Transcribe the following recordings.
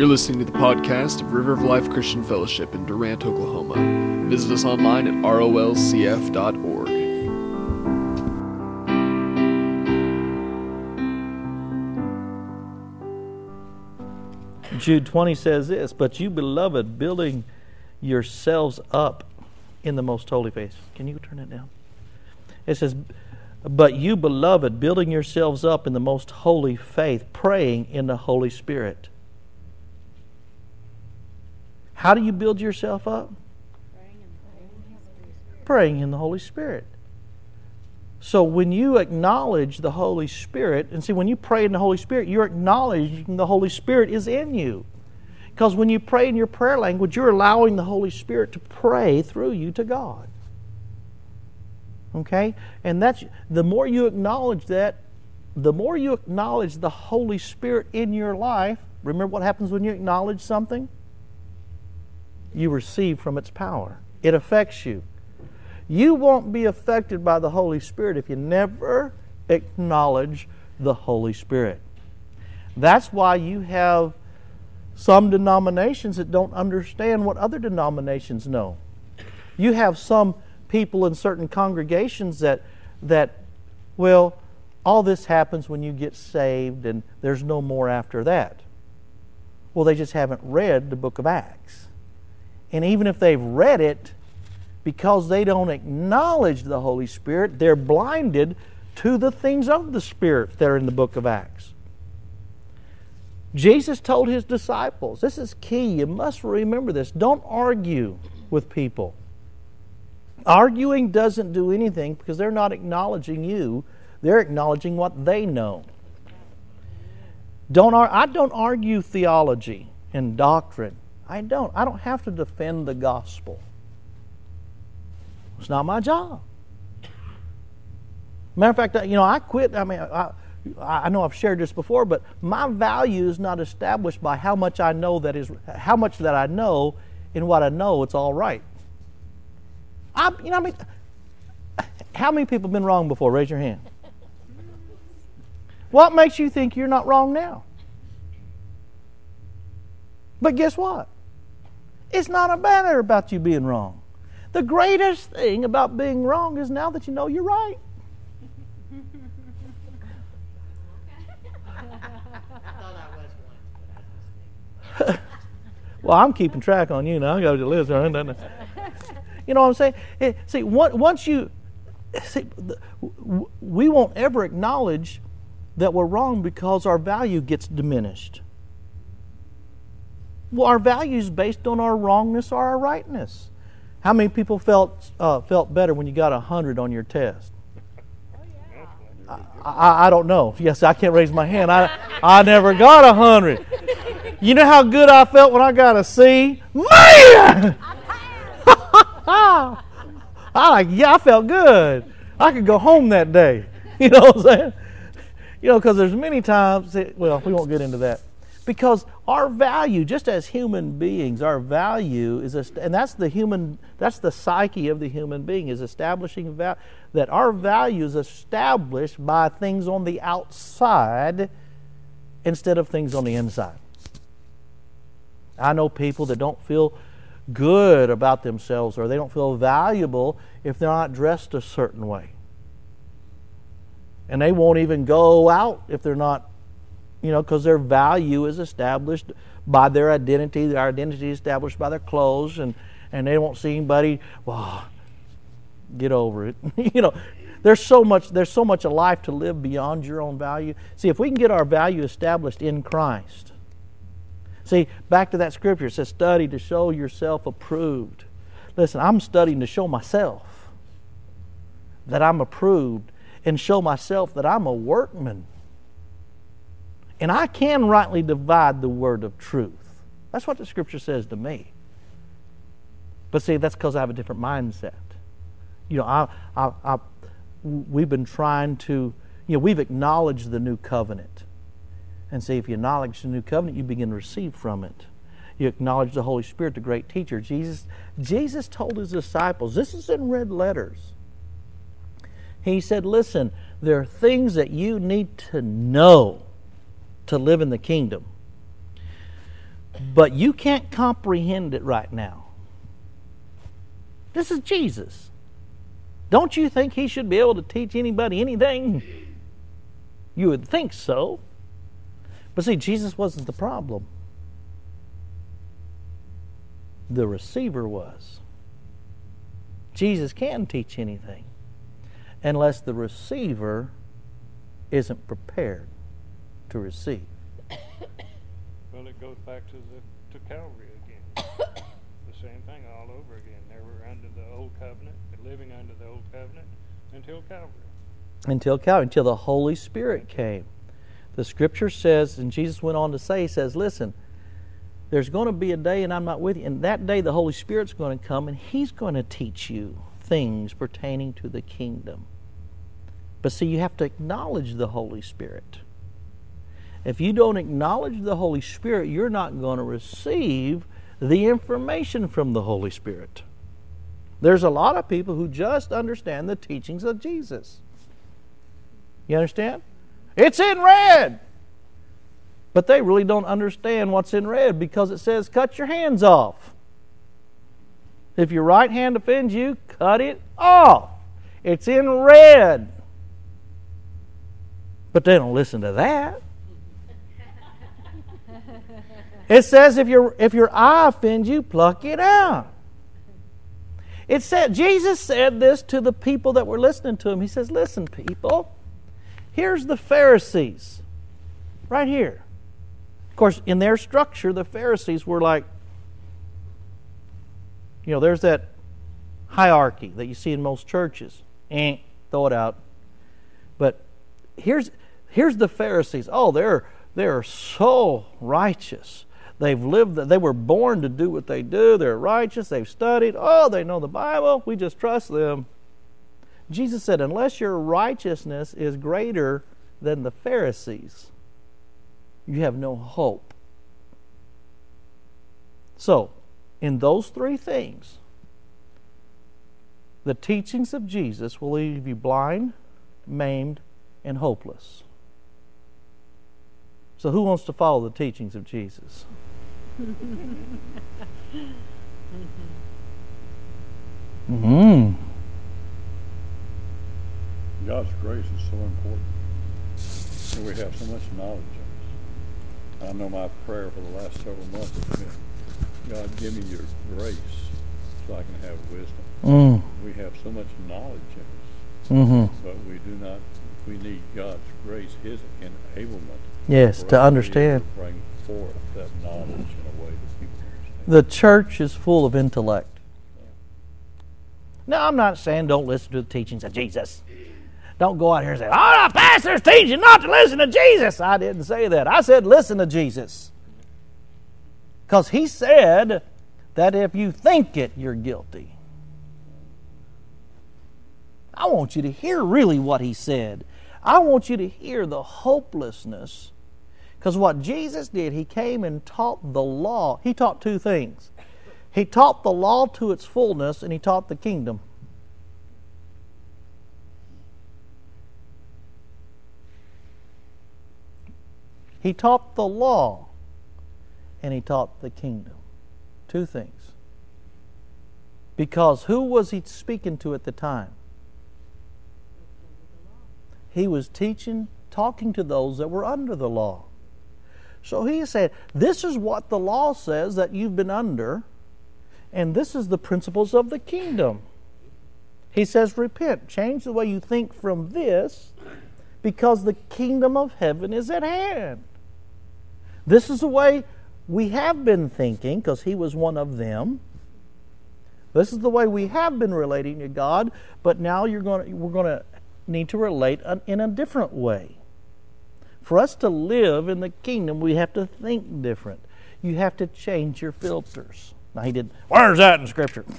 You're listening to the podcast of River of Life Christian Fellowship in Durant, Oklahoma. Visit us online at rolcf.org. Jude 20 says this, but you, beloved, building yourselves up in the most holy faith. Can you turn it down? It says, but you, beloved, building yourselves up in the most holy faith, praying in the Holy Spirit. How do you build yourself up? Praying in the Holy Spirit. So when you acknowledge the Holy Spirit, and see, when you pray in the Holy Spirit, you're acknowledging the Holy Spirit is in you. Because when you pray in your prayer language, you're allowing the Holy Spirit to pray through you to God. Okay? And that's the more you acknowledge that, the more you acknowledge the Holy Spirit in your life. Remember what happens when you acknowledge something? You receive from its power. It affects you. You won't be affected by the Holy Spirit if you never acknowledge the Holy Spirit. That's why you have some denominations that don't understand what other denominations know. You have some people in certain congregations that that well all this happens when you get saved and there's no more after that. Well, they just haven't read the book of Acts. And even if they've read it, because they don't acknowledge the Holy Spirit, they're blinded to the things of the Spirit that are in the book of Acts. Jesus told his disciples, this is key, you must remember this. Don't argue with people. Arguing doesn't do anything because they're not acknowledging you, they're acknowledging what they know. Don't I don't argue theology and doctrine. I don't. I don't have to defend the gospel. It's not my job. Matter of fact, you know, I quit. I mean, I, I know I've shared this before, but my value is not established by how much I know that is how much that I know. In what I know, it's all right. I, you know, I mean, how many people have been wrong before? Raise your hand. What makes you think you're not wrong now? But guess what? It's not a matter about you being wrong. The greatest thing about being wrong is now that you know you're right. well, I'm keeping track on you now. I got to listen. You know what I'm saying? Eh, see, once you see, we won't ever acknowledge that we're wrong because our value gets diminished. Well, our values based on our wrongness or our rightness. How many people felt uh, felt better when you got a hundred on your test? I, I, I, don't know. Yes, I can't raise my hand. I, I never got a hundred. You know how good I felt when I got a C? Man! I like, yeah, I felt good. I could go home that day. You know what I'm saying? You know, because there's many times, that, well, we won't get into that because our value just as human beings our value is and that's the human that's the psyche of the human being is establishing that our value is established by things on the outside instead of things on the inside. I know people that don't feel good about themselves or they don't feel valuable if they're not dressed a certain way. And they won't even go out if they're not you know, because their value is established by their identity. Their identity is established by their clothes, and, and they won't see anybody, well, get over it. you know, there's so much there's so much a life to live beyond your own value. See, if we can get our value established in Christ. See, back to that scripture, it says, study to show yourself approved. Listen, I'm studying to show myself that I'm approved and show myself that I'm a workman and I can rightly divide the word of truth. That's what the scripture says to me. But see, that's because I have a different mindset. You know, I, I, I, we've been trying to, you know, we've acknowledged the new covenant. And see, if you acknowledge the new covenant, you begin to receive from it. You acknowledge the Holy Spirit, the great teacher. Jesus, Jesus told his disciples, this is in red letters. He said, Listen, there are things that you need to know to live in the kingdom. but you can't comprehend it right now. This is Jesus. Don't you think he should be able to teach anybody anything? You would think so. But see, Jesus wasn't the problem, the receiver was. Jesus can teach anything unless the receiver isn't prepared to receive. Well, it goes back to the to Calvary again. the same thing all over again. They were under the old covenant, living under the old covenant until Calvary. Until Calvary, until the Holy Spirit came. The scripture says, and Jesus went on to say, He says, Listen, there's going to be a day and I'm not with you. And that day the Holy Spirit's going to come and He's going to teach you things pertaining to the kingdom. But see, you have to acknowledge the Holy Spirit. If you don't acknowledge the Holy Spirit, you're not going to receive the information from the Holy Spirit. There's a lot of people who just understand the teachings of Jesus. You understand? It's in red. But they really don't understand what's in red because it says, cut your hands off. If your right hand offends you, cut it off. It's in red. But they don't listen to that. It says if your if your eye offends you, pluck it out. It said Jesus said this to the people that were listening to him. He says, "Listen, people, here's the Pharisees, right here. Of course, in their structure, the Pharisees were like, you know, there's that hierarchy that you see in most churches. Eh, throw it out. But here's here's the Pharisees. Oh, they're they're so righteous. They've lived, they were born to do what they do. They're righteous. They've studied. Oh, they know the Bible. We just trust them. Jesus said, unless your righteousness is greater than the Pharisees, you have no hope. So, in those three things, the teachings of Jesus will leave you blind, maimed, and hopeless. So, who wants to follow the teachings of Jesus? Mm. God's grace is so important. And we have so much knowledge of it. I know my prayer for the last several months has been, God, give me your grace so I can have wisdom. Mm. We have so much knowledge in us, Mm-hmm. but we do not, we need God's grace, His enablement. Yes, to us be able understand. to Bring forth that knowledge in a way that people understand. The church is full of intellect. Now, I'm not saying don't listen to the teachings of Jesus. Don't go out here and say, oh, the pastor's teaching not to listen to Jesus. I didn't say that. I said listen to Jesus. Because he said that if you think it, you're guilty. I want you to hear really what he said. I want you to hear the hopelessness. Because what Jesus did, he came and taught the law. He taught two things. He taught the law to its fullness, and he taught the kingdom. He taught the law, and he taught the kingdom. Two things. Because who was he speaking to at the time? He was teaching, talking to those that were under the law. So he said, This is what the law says that you've been under, and this is the principles of the kingdom. He says, Repent, change the way you think from this, because the kingdom of heaven is at hand. This is the way we have been thinking, because he was one of them. This is the way we have been relating to God, but now you're going to, we're going to need to relate in a different way. For us to live in the kingdom, we have to think different. You have to change your filters. Now, he did, where's that in Scripture?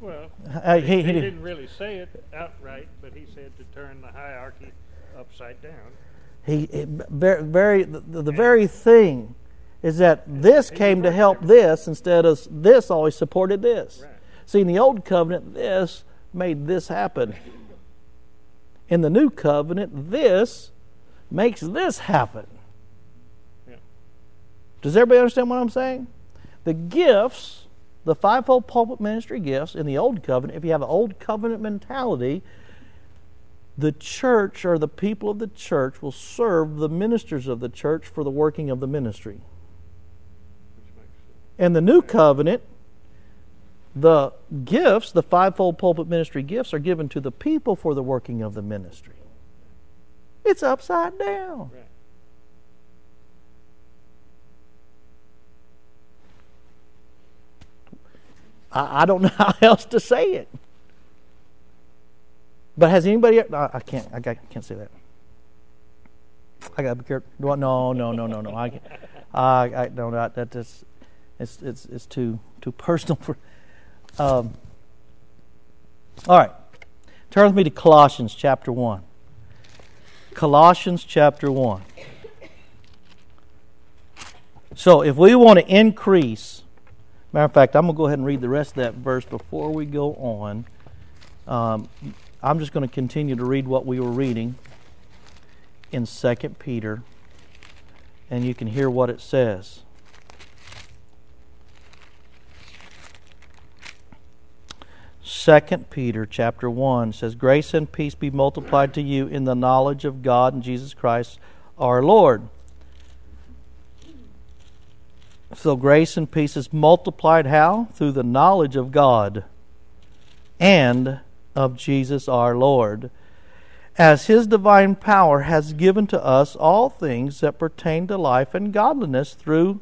Well, Uh, he, he- he he did- didn't really say it outright, but he said to turn the hierarchy upside down. He, it, very, very the, the very thing is that this came to help this instead of this always supported this. Right. See, in the old covenant, this made this happen. In the new covenant, this makes this happen. Yeah. Does everybody understand what I'm saying? The gifts, the fivefold pulpit ministry gifts in the Old Covenant, if you have an Old Covenant mentality, the church or the people of the church will serve the ministers of the church for the working of the ministry. Which makes sense. In the New Covenant, the gifts, the fivefold pulpit ministry gifts, are given to the people for the working of the ministry. It's upside down. Right. I, I don't know how else to say it. But has anybody? I, I can't. I, got- can't say that. I got to be careful. I- No, no, no, no, no. I, I, I no, that that that's it's it's it's too too personal for. Um, all right, turn with me to Colossians chapter one. Colossians chapter one. So, if we want to increase, matter of fact, I'm going to go ahead and read the rest of that verse before we go on. Um, I'm just going to continue to read what we were reading in 2 Peter, and you can hear what it says. Second Peter chapter 1 says, Grace and peace be multiplied to you in the knowledge of God and Jesus Christ our Lord. So grace and peace is multiplied how? Through the knowledge of God and of Jesus our Lord, as his divine power has given to us all things that pertain to life and godliness through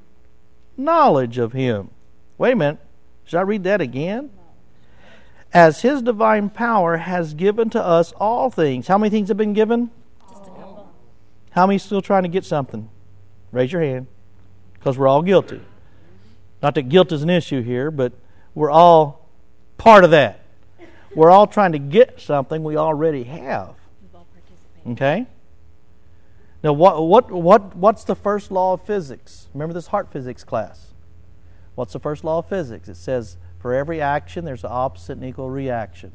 knowledge of him. Wait a minute. Should I read that again? As his divine power has given to us all things. How many things have been given? Just a couple. How many still trying to get something? Raise your hand. Because we're all guilty. Not that guilt is an issue here, but we're all part of that. We're all trying to get something we already have. We've all participated. Okay? Now, what, what, what, what's the first law of physics? Remember this heart physics class. What's the first law of physics? It says for every action, there's an opposite and equal reaction.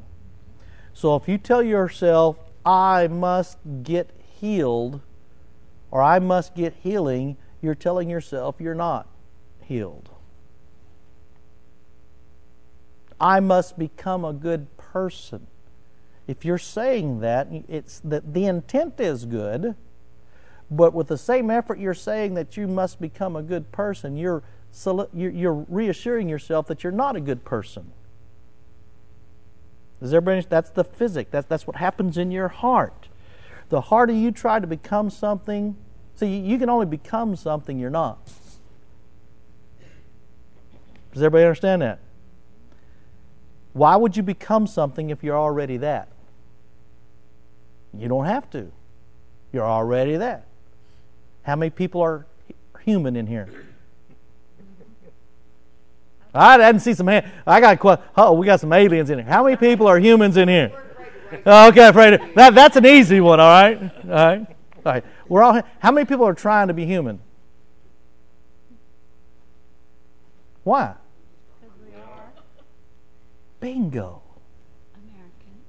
So if you tell yourself, I must get healed, or I must get healing, you're telling yourself you're not healed. I must become a good person. If you're saying that, it's that the intent is good, but with the same effort you're saying that you must become a good person, you're soli- you're reassuring yourself that you're not a good person. Does everybody? That's the physic. That's that's what happens in your heart. The harder you try to become something, see, you can only become something you're not. Does everybody understand that? Why would you become something if you're already that? You don't have to. You're already that. How many people are human in here? I didn't see some hand. I got oh, we got some aliens in here. How many people are humans in here? Okay, afraid of, that. That's an easy one. All right, all right, all right. We're all. How many people are trying to be human? Why? Because we are Bingo. American.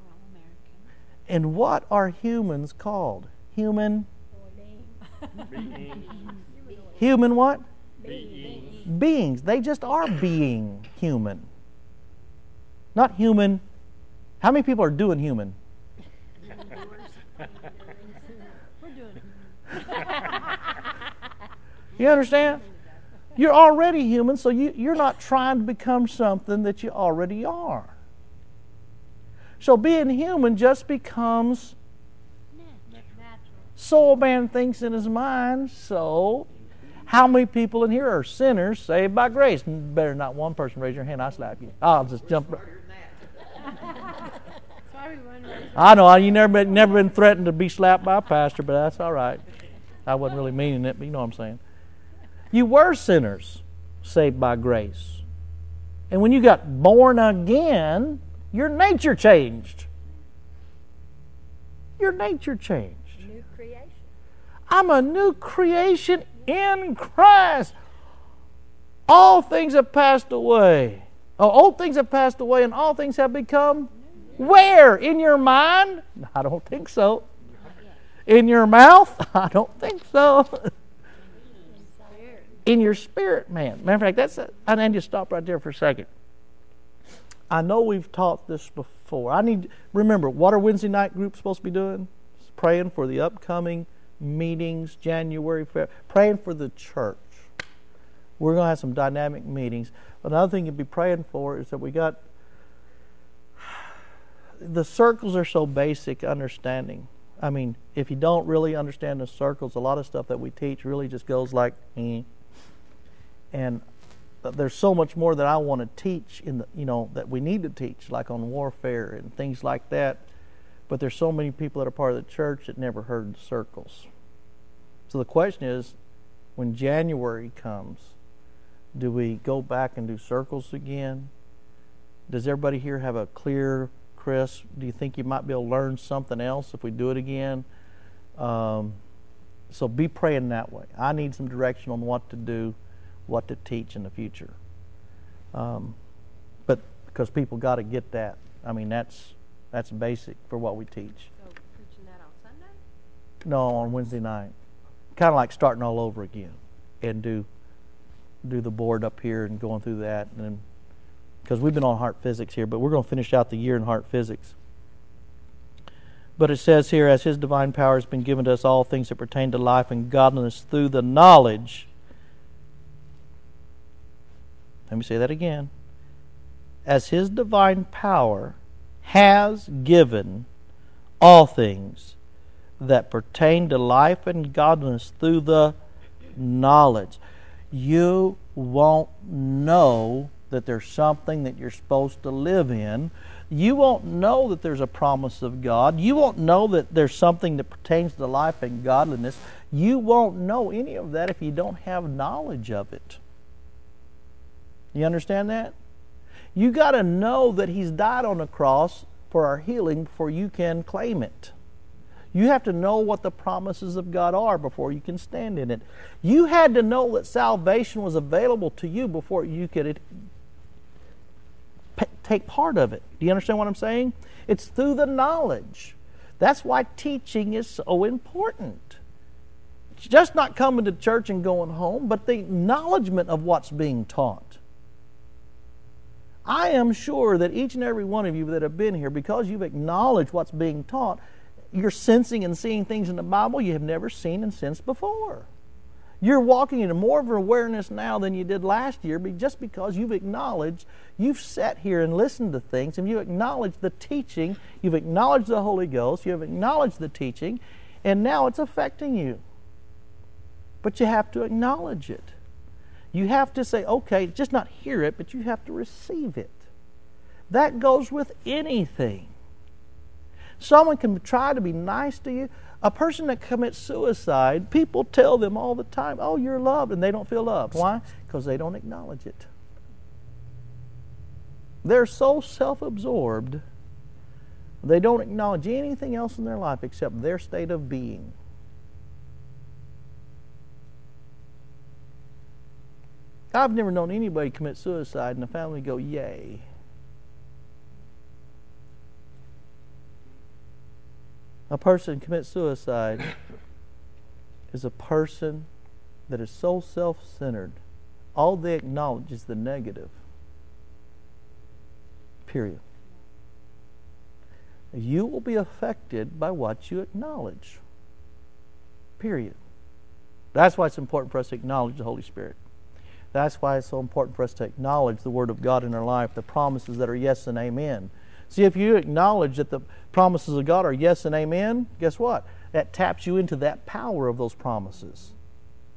We're all American. And what are humans called? Human. Human what? Beings. They just are being human. Not human. How many people are doing human? We're doing You understand? You're already human, so you, you're not trying to become something that you already are. So being human just becomes natural. so a man thinks in his mind, so how many people in here are sinners saved by grace? Better not one person raise your hand, I'll slap you. I'll just jump. Sorry, we run around. I know you never been, never been threatened to be slapped by a pastor, but that's all right. I wasn't really meaning it, but you know what I'm saying. You were sinners saved by grace. And when you got born again, your nature changed. Your nature changed. New creation. I'm a new creation in Christ. All things have passed away. Oh, old things have passed away, and all things have become where? In your mind? I don't think so. In your mouth? I don't think so. in your spirit, man. Matter of fact, that's a, I need to stop right there for a second. I know we've taught this before. I need remember what are Wednesday night groups supposed to be doing? Praying for the upcoming meetings, January, February, praying for the church. We're going to have some dynamic meetings. Another thing you'd be praying for is that we got the circles are so basic understanding. I mean, if you don't really understand the circles, a lot of stuff that we teach really just goes like, eh. and there's so much more that I want to teach in the, you know, that we need to teach, like on warfare and things like that. But there's so many people that are part of the church that never heard the circles. So the question is, when January comes, do we go back and do circles again? Does everybody here have a clear Chris, do you think you might be able to learn something else if we do it again? Um, so be praying that way. I need some direction on what to do, what to teach in the future. Um, but because people got to get that. I mean, that's that's basic for what we teach. So preaching that on Sunday? No, on Wednesday night. Kind of like starting all over again, and do do the board up here and going through that, and because we've been on heart physics here, but we're going to finish out the year in heart physics. But it says here, as His divine power has been given to us all things that pertain to life and godliness through the knowledge. Let me say that again. As His divine power has given all things that pertain to life and godliness through the knowledge. You won't know that there's something that you're supposed to live in. You won't know that there's a promise of God. You won't know that there's something that pertains to life and godliness. You won't know any of that if you don't have knowledge of it. You understand that? You got to know that He's died on the cross for our healing before you can claim it. You have to know what the promises of God are before you can stand in it. You had to know that salvation was available to you before you could take part of it. Do you understand what I'm saying? It's through the knowledge. That's why teaching is so important. It's just not coming to church and going home, but the acknowledgement of what's being taught. I am sure that each and every one of you that have been here, because you've acknowledged what's being taught, you're sensing and seeing things in the Bible you have never seen and sensed before. You're walking into more of an awareness now than you did last year just because you've acknowledged, you've sat here and listened to things, and you acknowledge the teaching, you've acknowledged the Holy Ghost, you've acknowledged the teaching, and now it's affecting you. But you have to acknowledge it. You have to say, okay, just not hear it, but you have to receive it. That goes with anything. Someone can try to be nice to you. A person that commits suicide, people tell them all the time, oh, you're loved, and they don't feel loved. Why? Because they don't acknowledge it. They're so self absorbed, they don't acknowledge anything else in their life except their state of being. I've never known anybody commit suicide and the family go, yay. a person commits suicide is a person that is so self centered, all they acknowledge is the negative. Period. You will be affected by what you acknowledge. Period. That's why it's important for us to acknowledge the Holy Spirit. That's why it's so important for us to acknowledge the Word of God in our life, the promises that are yes and amen. See, if you acknowledge that the promises of God are yes and amen, guess what? That taps you into that power of those promises.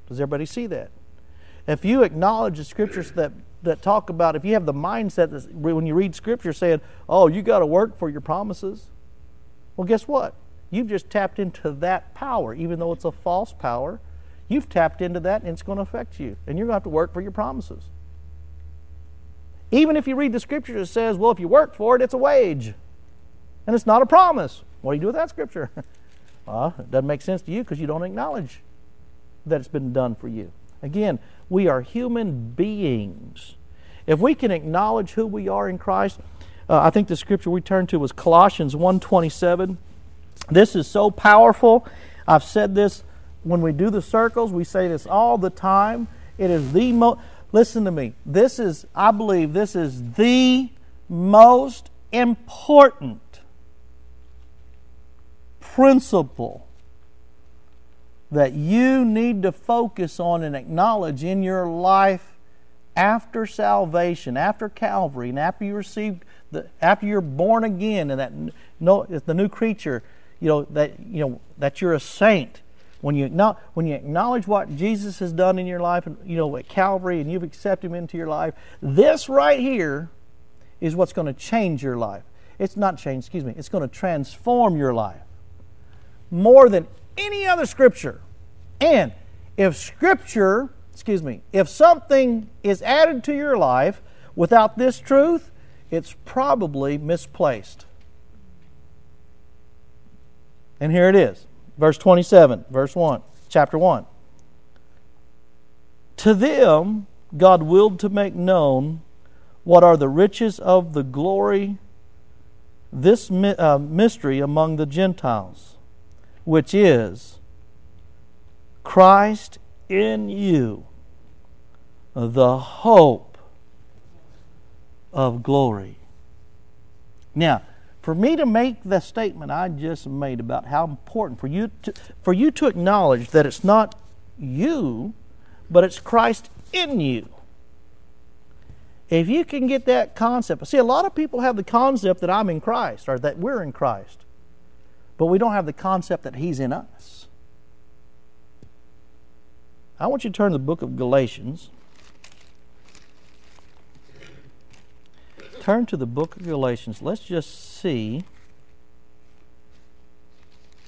Does everybody see that? If you acknowledge the scriptures that, that talk about, if you have the mindset that when you read scripture saying, oh, you got to work for your promises, well, guess what? You've just tapped into that power, even though it's a false power. You've tapped into that and it's going to affect you. And you're going to have to work for your promises. Even if you read the scripture that says, well, if you work for it, it's a wage. And it's not a promise. What do you do with that scripture? well, it doesn't make sense to you because you don't acknowledge that it's been done for you. Again, we are human beings. If we can acknowledge who we are in Christ, uh, I think the scripture we turned to was Colossians 1.27. This is so powerful. I've said this when we do the circles, we say this all the time It is the most, listen to me, this is, I believe, this is the most important principle that you need to focus on and acknowledge in your life after salvation, after Calvary, and after you received the, after you're born again, and that no, it's the new creature, you know that you know that you're a saint. When you when you acknowledge what Jesus has done in your life, and you know at Calvary, and you've accepted Him into your life, this right here is what's going to change your life. It's not change, excuse me. It's going to transform your life more than any other scripture. And if scripture, excuse me, if something is added to your life without this truth, it's probably misplaced. And here it is. Verse 27, verse 1, chapter 1. To them God willed to make known what are the riches of the glory, this uh, mystery among the Gentiles which is Christ in you, the hope of glory. Now, for me to make the statement I just made about how important for you to, for you to acknowledge that it's not you, but it's Christ in you. If you can get that concept, see, a lot of people have the concept that I'm in Christ or that we're in Christ but we don't have the concept that He's in us. I want you to turn to the book of Galatians. Turn to the book of Galatians. Let's just see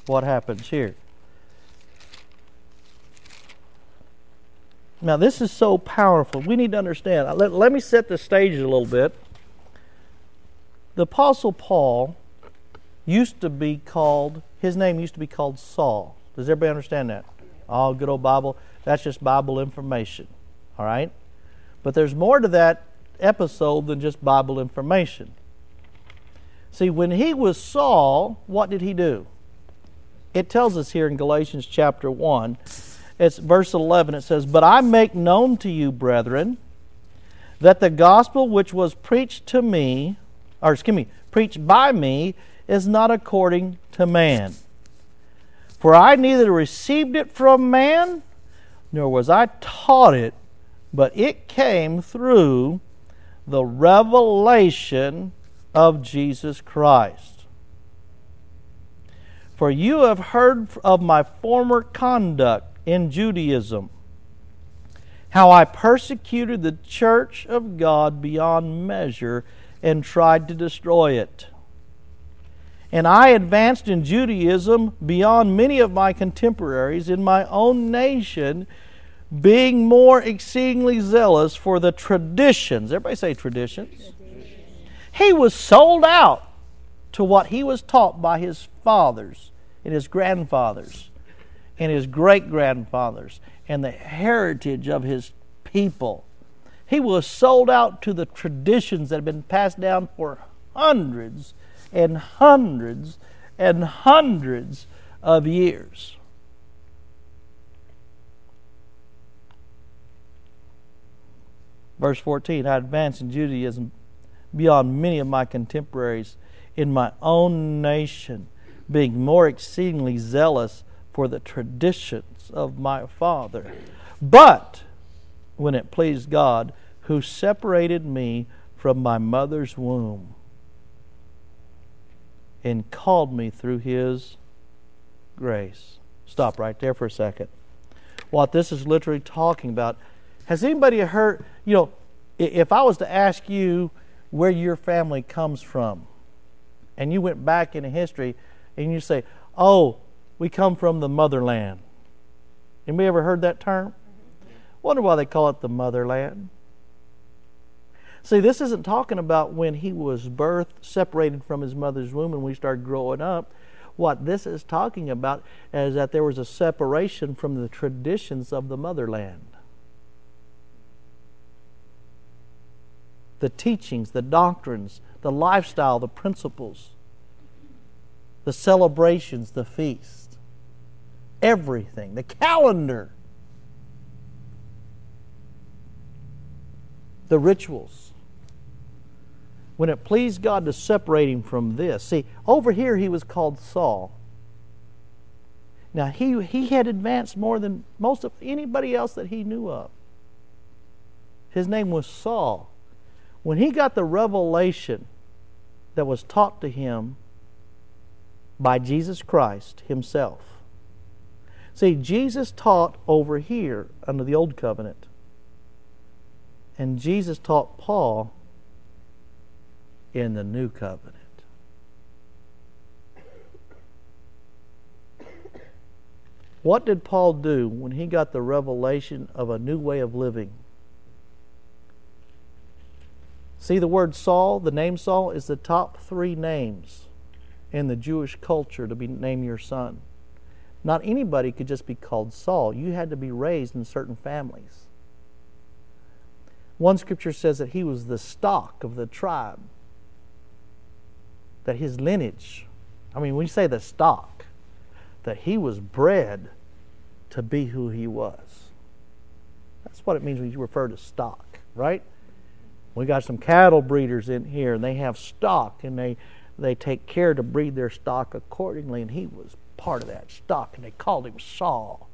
what happens here. Now, this is so powerful. We need to understand. Let, let me set the stage a little bit. The Apostle Paul used to be called, his name used to be called Saul. Does everybody understand that? Oh, good old Bible. That's just Bible information. All right? But there's more to that episode than just Bible information. See, when he was Saul, what did he do? It tells us here in Galatians chapter 1, it's verse 11, it says, But I make known to you, brethren, that the gospel which was preached to me, or excuse me, preached by me, is not according to man. For I neither received it from man, nor was I taught it, but it came through the revelation of Jesus Christ. For you have heard of my former conduct in Judaism, how I persecuted the church of God beyond measure and tried to destroy it and I advanced in Judaism beyond many of my contemporaries in my own nation, being more exceedingly zealous for the traditions. Everybody say traditions. He was sold out to what he was taught by his fathers and his grandfathers and his great grandfathers and the heritage of his people. He was sold out to the traditions that had been passed down for hundreds and hundreds and hundreds of years. Verse 14 I advanced in Judaism beyond many of my contemporaries in my own nation, being more exceedingly zealous for the traditions of my father. But when it pleased God, who separated me from my mother's womb and called me through His grace. Stop right there for a second. What this is literally talking about. Has anybody heard, you know, if I was to ask you where your family comes from, and you went back in history and you say, oh, we come from the motherland. Anybody ever heard that term? Wonder why they call it the motherland. See, this isn't talking about when he was birthed, separated from his mother's womb, and we start growing up. What this is talking about is that there was a separation from the traditions of the motherland. The teachings, the doctrines, the lifestyle, the principles, the celebrations, the feast, everything, the calendar the rituals. When it pleased God to separate him from this. See, over here he was called Saul. Now, he, he had advanced more than most of anybody else that he knew of. His name was Saul. When he got the revelation that was taught to him by Jesus Christ himself. See, Jesus taught over here under the Old Covenant, and Jesus taught Paul in the New Covenant. What did Paul do when he got the revelation of a new way of living? See, the word Saul, the name Saul, is the top three names in the Jewish culture to be name your son. Not anybody could just be called Saul. You had to be raised in certain families. One scripture says that he was the stock of the tribe, that his lineage, I mean, when you say the stock, that he was bred to be who he was. That's what it means when you refer to stock, right? We got some cattle breeders in here, and they have stock, and they they take care to breed their stock accordingly. And he was part of that stock, and they called him Saul.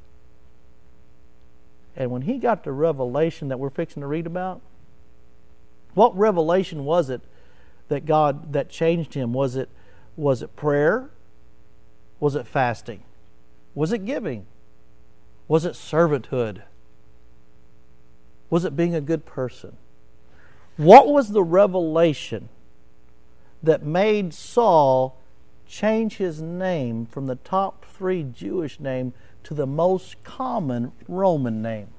And when he got the revelation that we're fixing to read about, what revelation was it that God that changed him? Was it was it prayer? Was it fasting? Was it giving? Was it servanthood? Was it being a good person? What was the revelation that made Saul change his name from the top three Jewish name to the most common Roman name?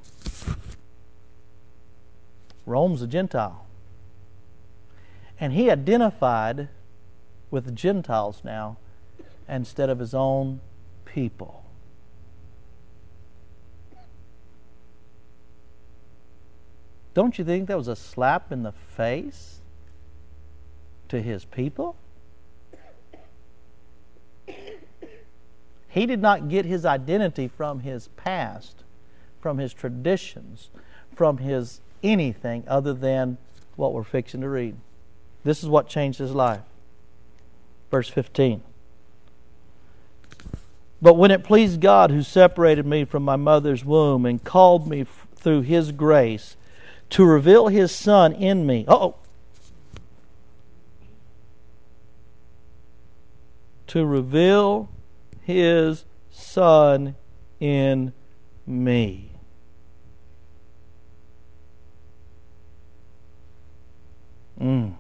Rome's a Gentile. And he identified with the Gentiles now instead of his own people. Don't you think that was a slap in the face to his people? He did not get his identity from his past, from his traditions, from his anything other than what we're fixing to read. This is what changed his life. Verse 15. But when it pleased God, who separated me from my mother's womb and called me through his grace to reveal his son in me. Oh. To reveal his son in me. Mm.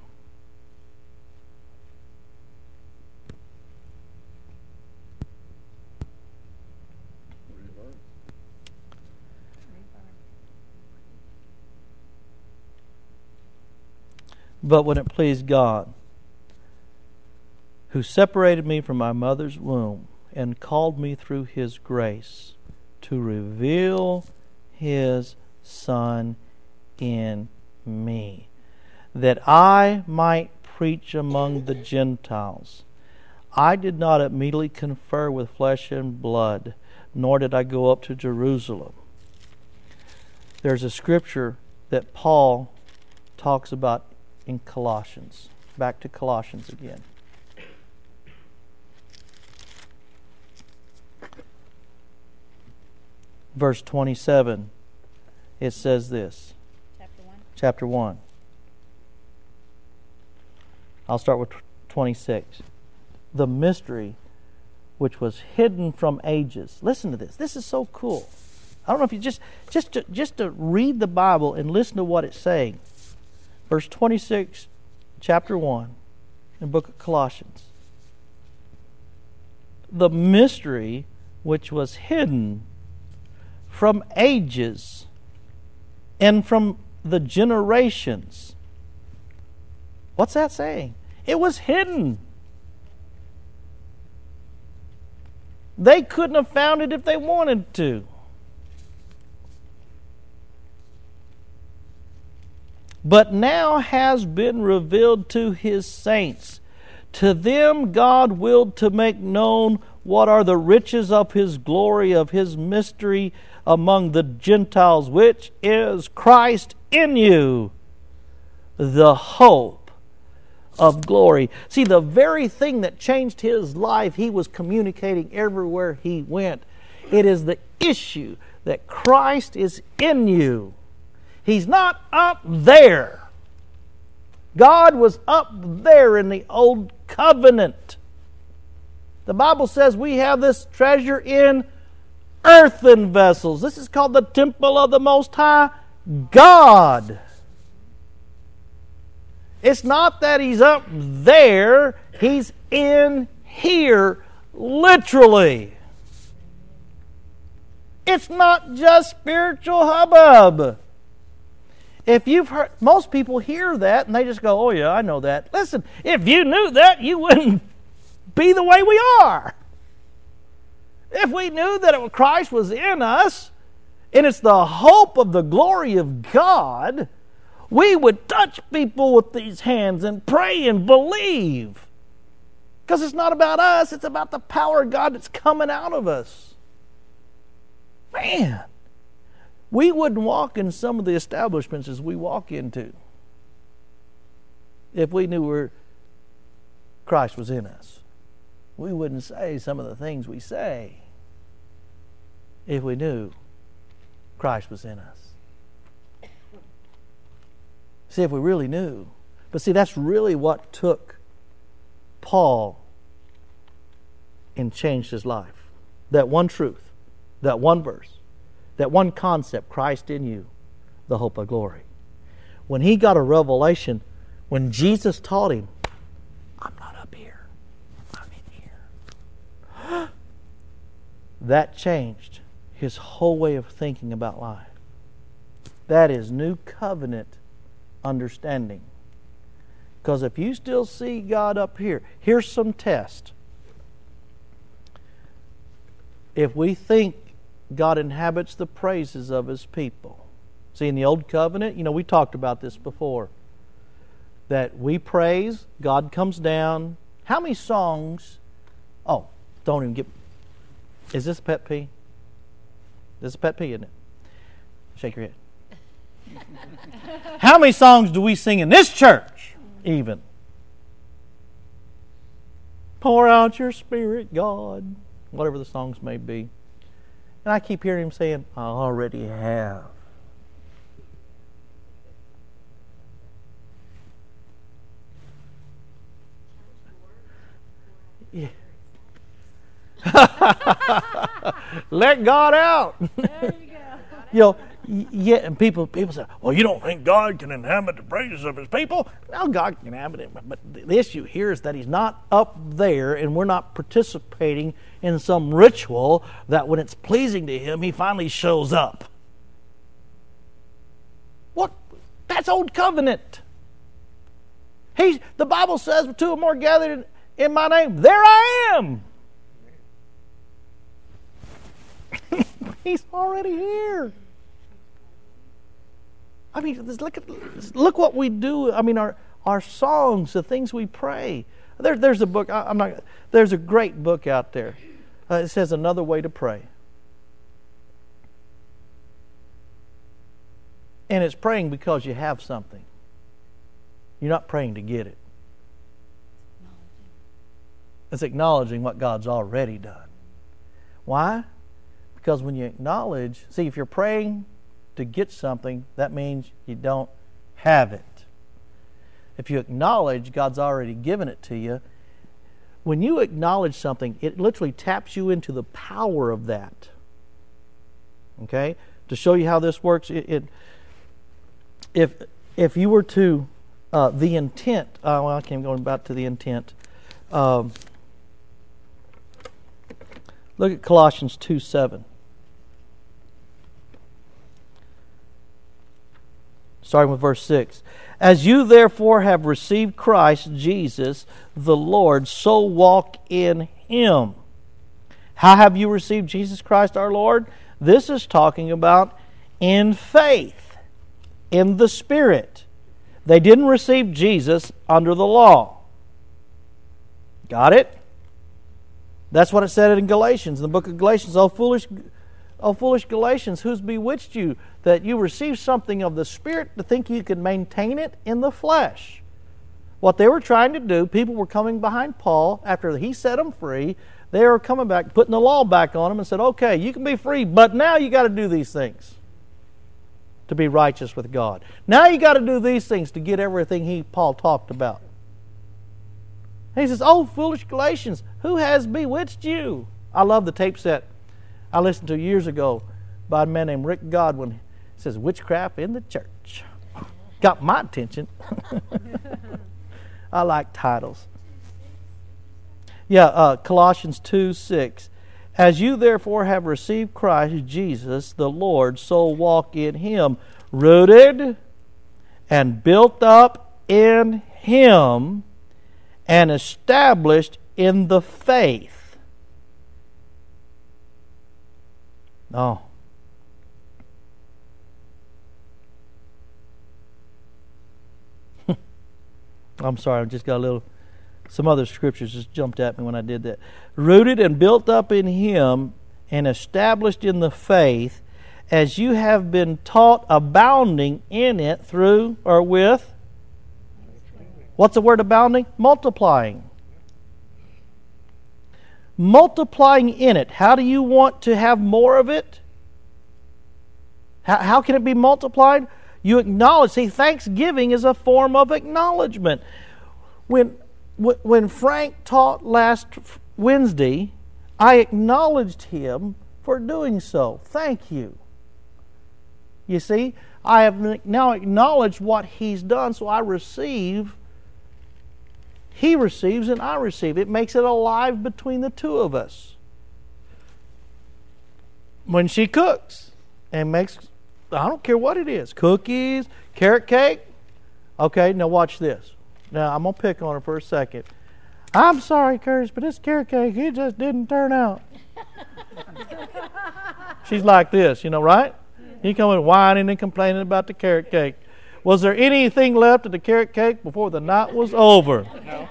But when it pleased God, who separated me from my mother's womb and called me through his grace to reveal his Son in me, that I might preach among the Gentiles. I did not immediately confer with flesh and blood, nor did I go up to Jerusalem. There's a scripture that Paul talks about in Colossians. Back to Colossians again. Verse 27, it says this. Chapter 1. Chapter 1. I'll start with 26. The mystery which was hidden from ages. Listen to this. This is so cool. I don't know if you just just to, just to read the Bible and listen to what it's saying verse 26, chapter 1, in the book of Colossians. The mystery which was hidden from ages and from the generations. What's that saying? It was hidden. They couldn't have found it if they wanted to. But now has been revealed to his saints. To them God willed to make known what are the riches of his glory, of his mystery among the Gentiles, which is Christ in you, the hope of glory. See, the very thing that changed his life, he was communicating everywhere he went. It is the issue that Christ is in you. He's not up there. God was up there in the old covenant. The Bible says we have this treasure in earthen vessels. This is called the temple of the Most High God. It's not that He's up there, He's in here, literally. It's not just spiritual hubbub. If you've heard, most people hear that and they just go, oh, yeah, I know that. Listen, if you knew that, you wouldn't be the way we are. If we knew that it, Christ was in us and it's the hope of the glory of God, we would touch people with these hands and pray and believe. Because it's not about us, it's about the power of God that's coming out of us. Man, we wouldn't walk in some of the establishments as we walk into if we knew where Christ was in us. We wouldn't say some of the things we say if we knew Christ was in us. See, if we really knew. But see, that's really what took Paul and changed his life. That one truth, that one verse, that one concept Christ in you, the hope of glory. When he got a revelation, when Jesus taught him, I'm not up here, I'm in here. that changed his whole way of thinking about life. That is new covenant understanding. Because if you still see God up here, here's some test. If we think God inhabits the praises of his people. See, in the Old Covenant, you know, we talked about this before. That we praise, God comes down. How many songs? Oh, don't even get. Is this a pet peeve? This is a pet peeve, isn't it? Shake your head. How many songs do we sing in this church, even? Pour out your spirit, God. Whatever the songs may be. And I keep hearing him saying, I already have. Yeah. Let God out. There you go. you know, yeah, and people people say, "Well, you don't think God can inhabit the praises of His people?" No, God can inhabit it, but the issue here is that He's not up there, and we're not participating in some ritual that, when it's pleasing to Him, He finally shows up. What? That's old covenant. He, the Bible says, "Two or more gathered in, in My name, there I am." He's already here. I mean, look at look what we do. I mean, our our songs, the things we pray. There, there's a book. I, am not. There's a great book out there. Uh, it says another way to pray, and it's praying because you have something. You're not praying to get it. It's acknowledging what God's already done. Why? Because when you acknowledge, see, if you're praying to get something, that means you don't have it. If you acknowledge God's already given it to you, when you acknowledge something, it literally taps you into the power of that. Okay? To show you how this works, it, it if if you were to uh, the intent, uh, well, I can't go back to the intent. Um, look at Colossians two seven. starting with verse 6. As you therefore have received Christ Jesus the Lord, so walk in him. How have you received Jesus Christ our Lord? This is talking about in faith, in the Spirit. They didn't receive Jesus under the law. Got it? That's what it said in Galatians, in the book of Galatians. Oh, foolish O foolish Galatians, who's bewitched you that you receive something of the Spirit to think you can maintain it in the flesh? What they were trying to do, people were coming behind Paul after he set them free. They were coming back, putting the law back on them, and said, okay, you can be free, but now you got to do these things to be righteous with God. Now you got to do these things to get everything he Paul talked about. And he says, Oh, foolish Galatians, who has bewitched you? I love the tape set I listened to years ago by a man named Rick Godwin. Says, Witchcraft in the Church. Got my attention. I like titles. Yeah, uh, Colossians 2 6. As you therefore have received Christ Jesus the Lord, so walk in him, rooted and built up in him and established in the faith. Oh. I'm sorry, I just got a little some other scriptures just jumped at me when I did that. Rooted and built up in Him and established in the faith, as you have been taught, abounding in it through or with. What's the word abounding? Multiplying. Multiplying in it. How do you want to have more of it? How, how can it be multiplied? You acknowledge. See, thanksgiving is a form of acknowledgement. When when Frank taught last Wednesday, I acknowledged him for doing so. Thank you. You see, I have now acknowledged what he's done, so I receive. He receives and I receive. It makes it alive between the two of us. When she cooks and makes, I don't care what it is cookies, carrot cake. Okay, now watch this. Now, I'm going to pick on her for a second. I'm sorry, Curtis, but this carrot cake, it just didn't turn out. She's like this, you know, right? You come in whining and complaining about the carrot cake. Was there anything left of the carrot cake before the night was over? No.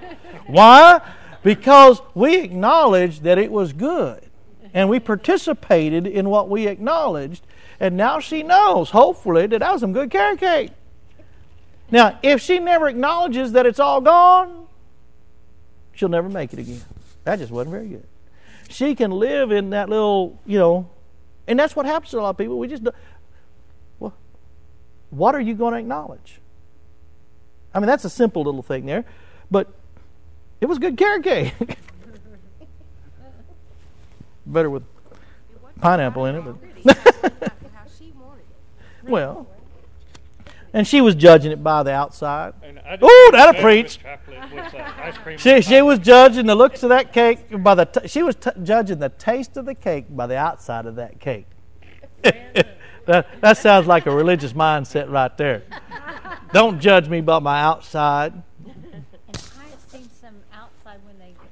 Why? Because we acknowledged that it was good. And we participated in what we acknowledged. And now she knows, hopefully, that that was some good carrot cake. Now, if she never acknowledges that it's all gone, she'll never make it again. That just wasn't very good. She can live in that little, you know, and that's what happens to a lot of people. We just, what are you going to acknowledge? I mean, that's a simple little thing there, but it was good carrot cake. Better with pineapple in it, but well. And she was judging it by the outside. Oh, that'll preach. She, she was judging the looks of that cake by the. T- she was t- judging the taste of the cake by the outside of that cake. that that sounds like a religious mindset right there. Don't judge me by my outside. And I've seen some outside when they get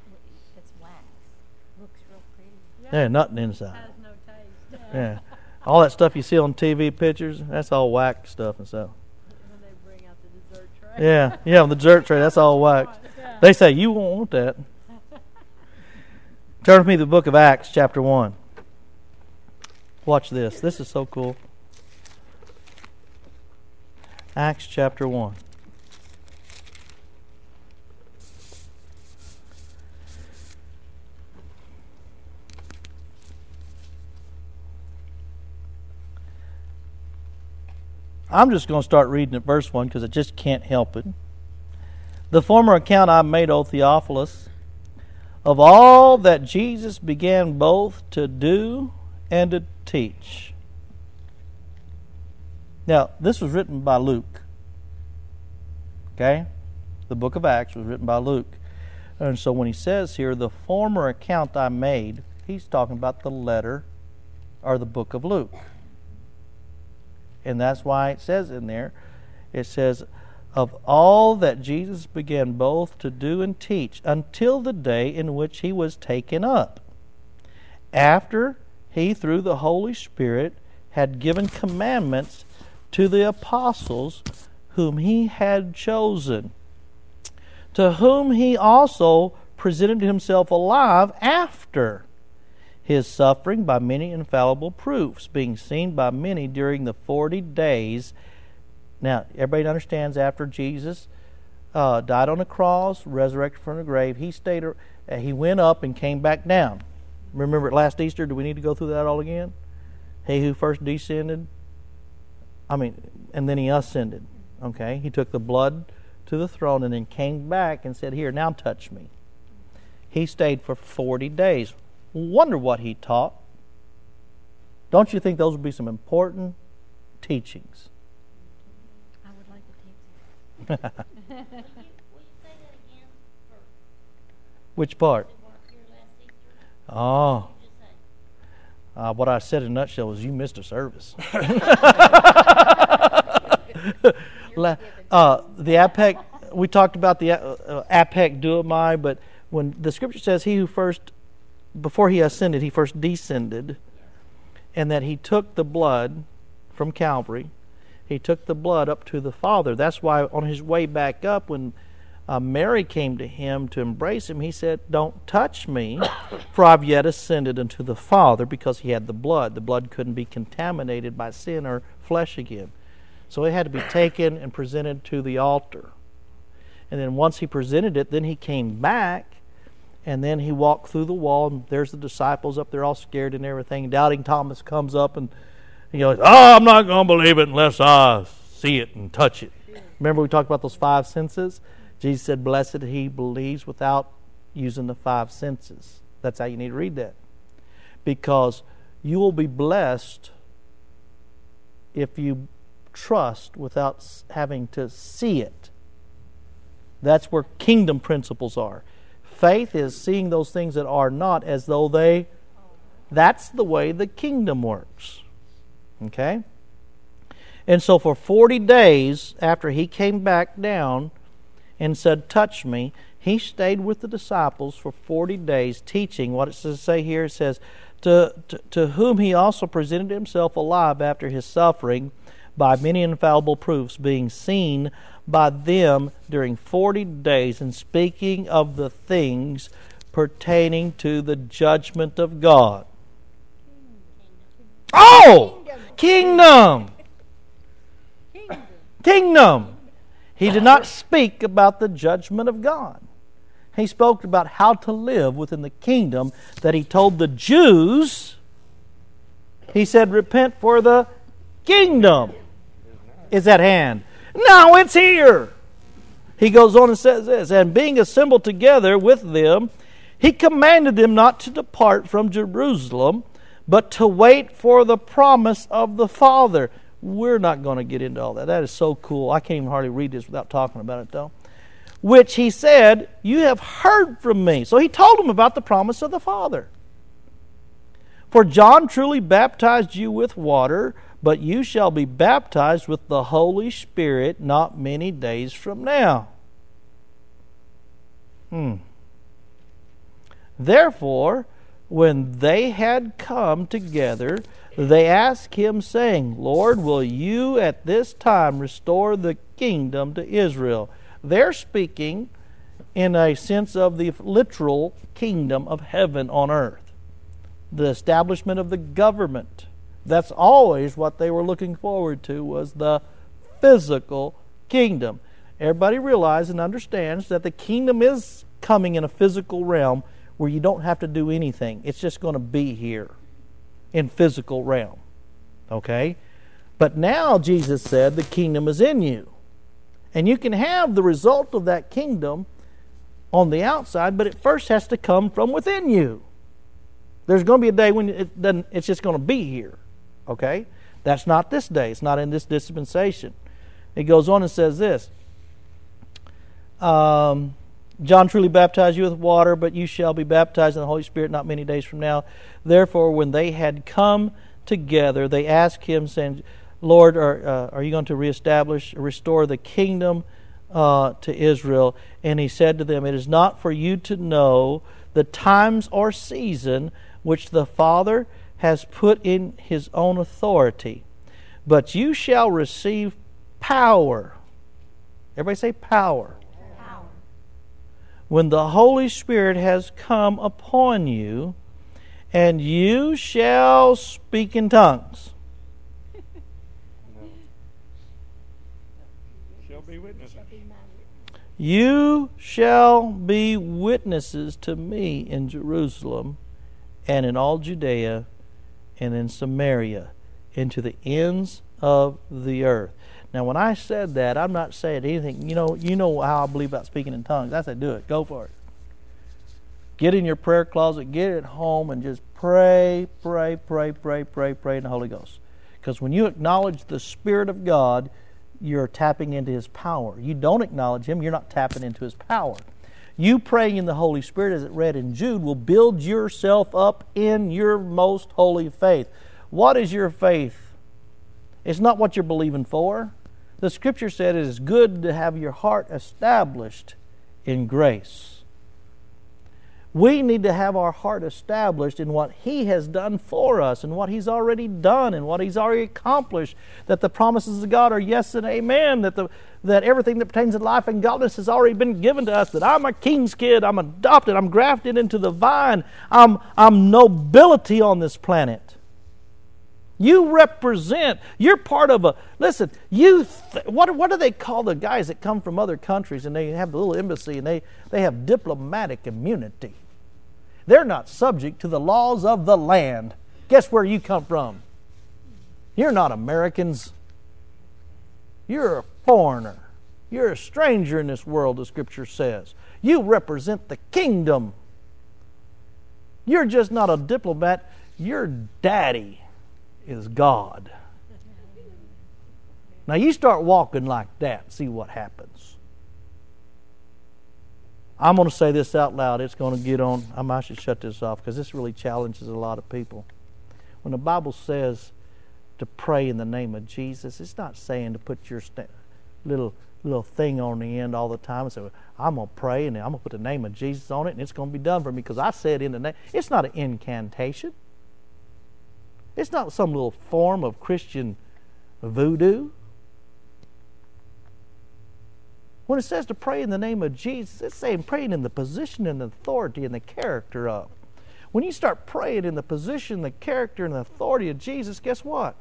it's wax. Looks real pretty. Yeah, nothing inside. Has no taste. Yeah, all that stuff you see on TV pictures, that's all whack stuff and stuff. When they bring out the dessert tray. Yeah, yeah, on the dessert tray, that's all wax. Yeah. They say you won't want that. Turn with me to the book of Acts, chapter one. Watch this. This is so cool. Acts chapter one. I'm just going to start reading at verse 1 because I just can't help it. The former account I made, O Theophilus, of all that Jesus began both to do and to teach. Now, this was written by Luke. Okay? The book of Acts was written by Luke. And so when he says here, the former account I made, he's talking about the letter or the book of Luke. And that's why it says in there, it says, of all that Jesus began both to do and teach until the day in which he was taken up. After he, through the Holy Spirit, had given commandments to the apostles whom he had chosen, to whom he also presented himself alive after his suffering by many infallible proofs, being seen by many during the 40 days. Now, everybody understands after Jesus uh, died on the cross, resurrected from the grave, he stayed. Uh, he went up and came back down. Remember last Easter? Do we need to go through that all again? He who first descended, I mean, and then he ascended. Okay, he took the blood to the throne and then came back and said, "Here, now touch me." He stayed for forty days. Wonder what he taught. Don't you think those would be some important teachings? I would like to take Will you say that again for Which part? the work here last Easter? Oh, uh, what I said in a nutshell was you missed a service. Uh, the APEC, we talked about the uh, uh, APEC duomai, but when the scripture says he who first, before he ascended, he first descended, and that he took the blood from Calvary, he took the blood up to the Father. That's why on his way back up, when uh, Mary came to him to embrace him, he said, Don't touch me, for I've yet ascended unto the Father, because he had the blood. The blood couldn't be contaminated by sin or flesh again. So it had to be taken and presented to the altar. And then once he presented it, then he came back and then he walked through the wall and there's the disciples up there all scared and everything. Doubting Thomas comes up and he goes, Oh, I'm not going to believe it unless I see it and touch it. Remember we talked about those five senses? Jesus said, Blessed he believes without using the five senses. That's how you need to read that. Because you will be blessed if you trust without having to see it. That's where kingdom principles are. Faith is seeing those things that are not as though they. That's the way the kingdom works. Okay? And so for 40 days after he came back down and said, Touch me, he stayed with the disciples for 40 days teaching. What it says say here, it says, to, to, to whom he also presented himself alive after his suffering by many infallible proofs, being seen by them during 40 days, and speaking of the things pertaining to the judgment of God. Oh! Kingdom! Kingdom! He did not speak about the judgment of God. He spoke about how to live within the kingdom that he told the Jews. He said, Repent for the kingdom is at hand. Now it's here. He goes on and says this And being assembled together with them, he commanded them not to depart from Jerusalem, but to wait for the promise of the Father. We're not going to get into all that. That is so cool. I can't even hardly read this without talking about it, though. Which he said, You have heard from me. So he told him about the promise of the Father. For John truly baptized you with water, but you shall be baptized with the Holy Spirit not many days from now. Hmm. Therefore, when they had come together, they asked him, saying, Lord, will you at this time restore the kingdom to Israel? They're speaking in a sense of the literal kingdom of heaven on earth the establishment of the government. That's always what they were looking forward to was the physical kingdom. Everybody realizes and understands that the kingdom is coming in a physical realm where you don't have to do anything. It's just going to be here in physical realm. Okay? But now Jesus said the kingdom is in you. And you can have the result of that kingdom on the outside, but it first has to come from within you. There's going to be a day when it doesn't, it's just going to be here. Okay? That's not this day. It's not in this dispensation. It goes on and says this um, John truly baptized you with water, but you shall be baptized in the Holy Spirit not many days from now. Therefore, when they had come together, they asked him, saying, Lord, are, uh, are you going to reestablish, restore the kingdom uh, to Israel? And he said to them, It is not for you to know the times or season which the Father has put in his own authority, but you shall receive power. Everybody say power. When the Holy Spirit has come upon you, and you shall speak in tongues. Shall be witnesses. You shall be witnesses to me in Jerusalem and in all Judea and in Samaria and to the ends of the earth. Now, when I said that, I'm not saying anything. You know, you know how I believe about speaking in tongues. I said, do it. Go for it. Get in your prayer closet, get at home, and just pray, pray, pray, pray, pray, pray in the Holy Ghost. Because when you acknowledge the Spirit of God, you're tapping into His power. You don't acknowledge Him, you're not tapping into His power. You praying in the Holy Spirit, as it read in Jude, will build yourself up in your most holy faith. What is your faith? It's not what you're believing for. The Scripture said it is good to have your heart established in grace. We need to have our heart established in what He has done for us and what He's already done and what He's already accomplished. That the promises of God are yes and amen. That, the, that everything that pertains to life and godliness has already been given to us. That I'm a king's kid. I'm adopted. I'm grafted into the vine. I'm, I'm nobility on this planet. You represent, you're part of a, listen, you, th- what, what do they call the guys that come from other countries and they have the little embassy and they, they have diplomatic immunity? They're not subject to the laws of the land. Guess where you come from? You're not Americans. You're a foreigner. You're a stranger in this world, the scripture says. You represent the kingdom. You're just not a diplomat. you're daddy is God. Now you start walking like that, see what happens. I'm going to say this out loud. It's going to get on. I might should shut this off because this really challenges a lot of people. When the Bible says to pray in the name of Jesus, it's not saying to put your little little thing on the end all the time and say, well, I'm going to pray and I'm going to put the name of Jesus on it and it's going to be done for me because I said in the name. It's not an incantation. It's not some little form of Christian voodoo. When it says to pray in the name of Jesus, it's saying praying in the position and the authority and the character of. When you start praying in the position, the character, and the authority of Jesus, guess what?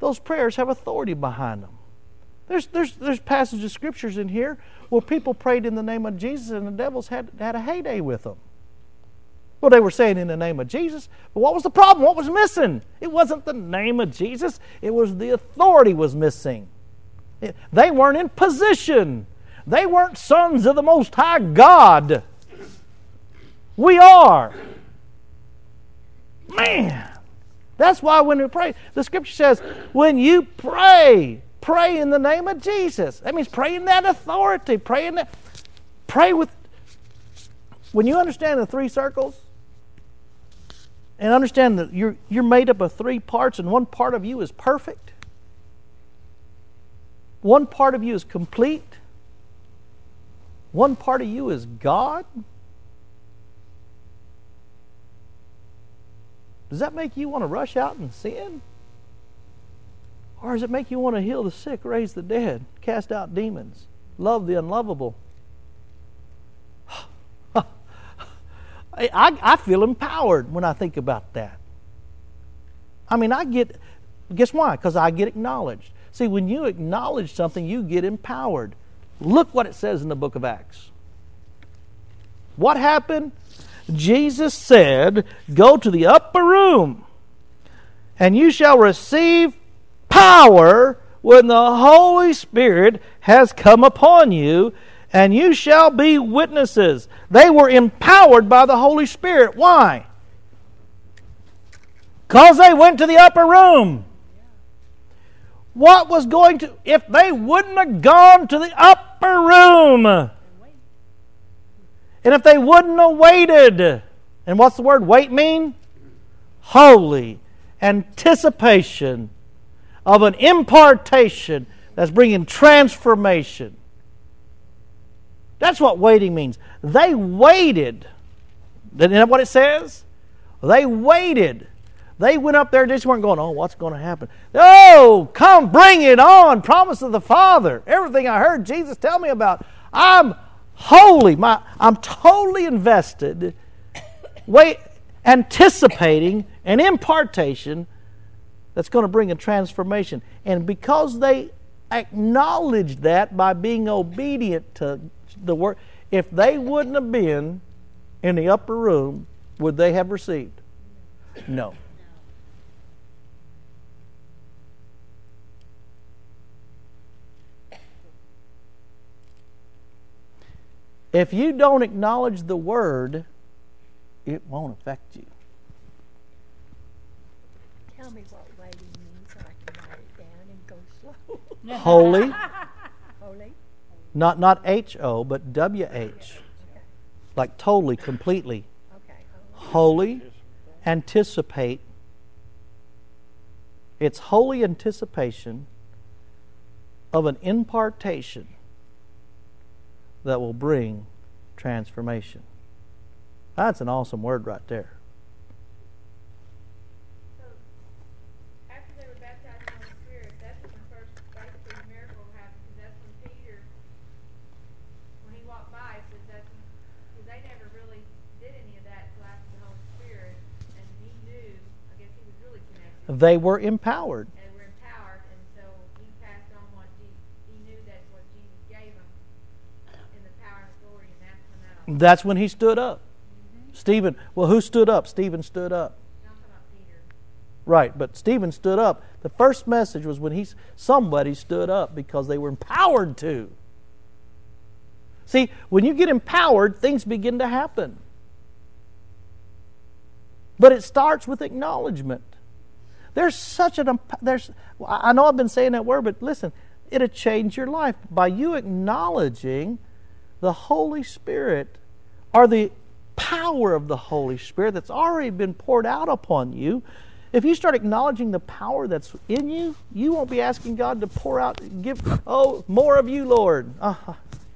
Those prayers have authority behind them. There's, there's, there's passages of scriptures in here where people prayed in the name of Jesus and the devils had, had a heyday with them. Well, they were saying in the name of Jesus, but what was the problem? What was missing? It wasn't the name of Jesus, it was the authority was missing. They weren't in position. They weren't sons of the Most High God. We are. Man, that's why when we pray, the scripture says, when you pray, pray in the name of Jesus. That means pray in that authority. Pray in that. Pray with. When you understand the three circles, and understand that you're, you're made up of three parts, and one part of you is perfect, one part of you is complete, one part of you is God. Does that make you want to rush out and sin? Or does it make you want to heal the sick, raise the dead, cast out demons, love the unlovable? I, I feel empowered when I think about that. I mean, I get, guess why? Because I get acknowledged. See, when you acknowledge something, you get empowered. Look what it says in the book of Acts. What happened? Jesus said, Go to the upper room, and you shall receive power when the Holy Spirit has come upon you, and you shall be witnesses. They were empowered by the Holy Spirit. Why? Because they went to the upper room. What was going to, if they wouldn't have gone to the upper room, and if they wouldn't have waited, and what's the word wait mean? Holy anticipation of an impartation that's bringing transformation. That's what waiting means. They waited. Isn't that what it says? They waited. They went up there, just weren't going, oh, what's going to happen? Oh, come, bring it on. Promise of the Father. Everything I heard Jesus tell me about. I'm holy. My, I'm totally invested wait, anticipating an impartation that's going to bring a transformation. And because they acknowledged that by being obedient to the word, if they wouldn't have been in the upper room, would they have received? No. If you don't acknowledge the word, it won't affect you. Tell me what waiting means so I can write it down and go slow. Holy, Holy. Not not H O, but W H, like totally, completely. Holy, anticipate. It's holy anticipation of an impartation that will bring transformation. That's an awesome word right there. So, after they were baptized in the Holy Spirit, that's when the first basically miracle happened, because that's when Peter, when he walked by, it says that's when, because they never really did any of that until after the Holy Spirit, and he knew, I guess he was really connected, They were empowered. and were empowered, and so he passed on what Jesus, he knew that's what Jesus gave him in the power and authority, and that's when That's when he stood up. Mm-hmm. Stephen, well, who stood up? Stephen stood up. I'm talking about Peter. Right, but Stephen stood up. The first message was when he somebody stood up because they were empowered to. See, when you get empowered, things begin to happen. But it starts with acknowledgement. There's such an there's I know I've been saying that word, but listen, it'll change your life by you acknowledging the Holy Spirit or the power of the Holy Spirit that's already been poured out upon you. If you start acknowledging the power that's in you, you won't be asking God to pour out, give, oh, more of you, Lord. Uh,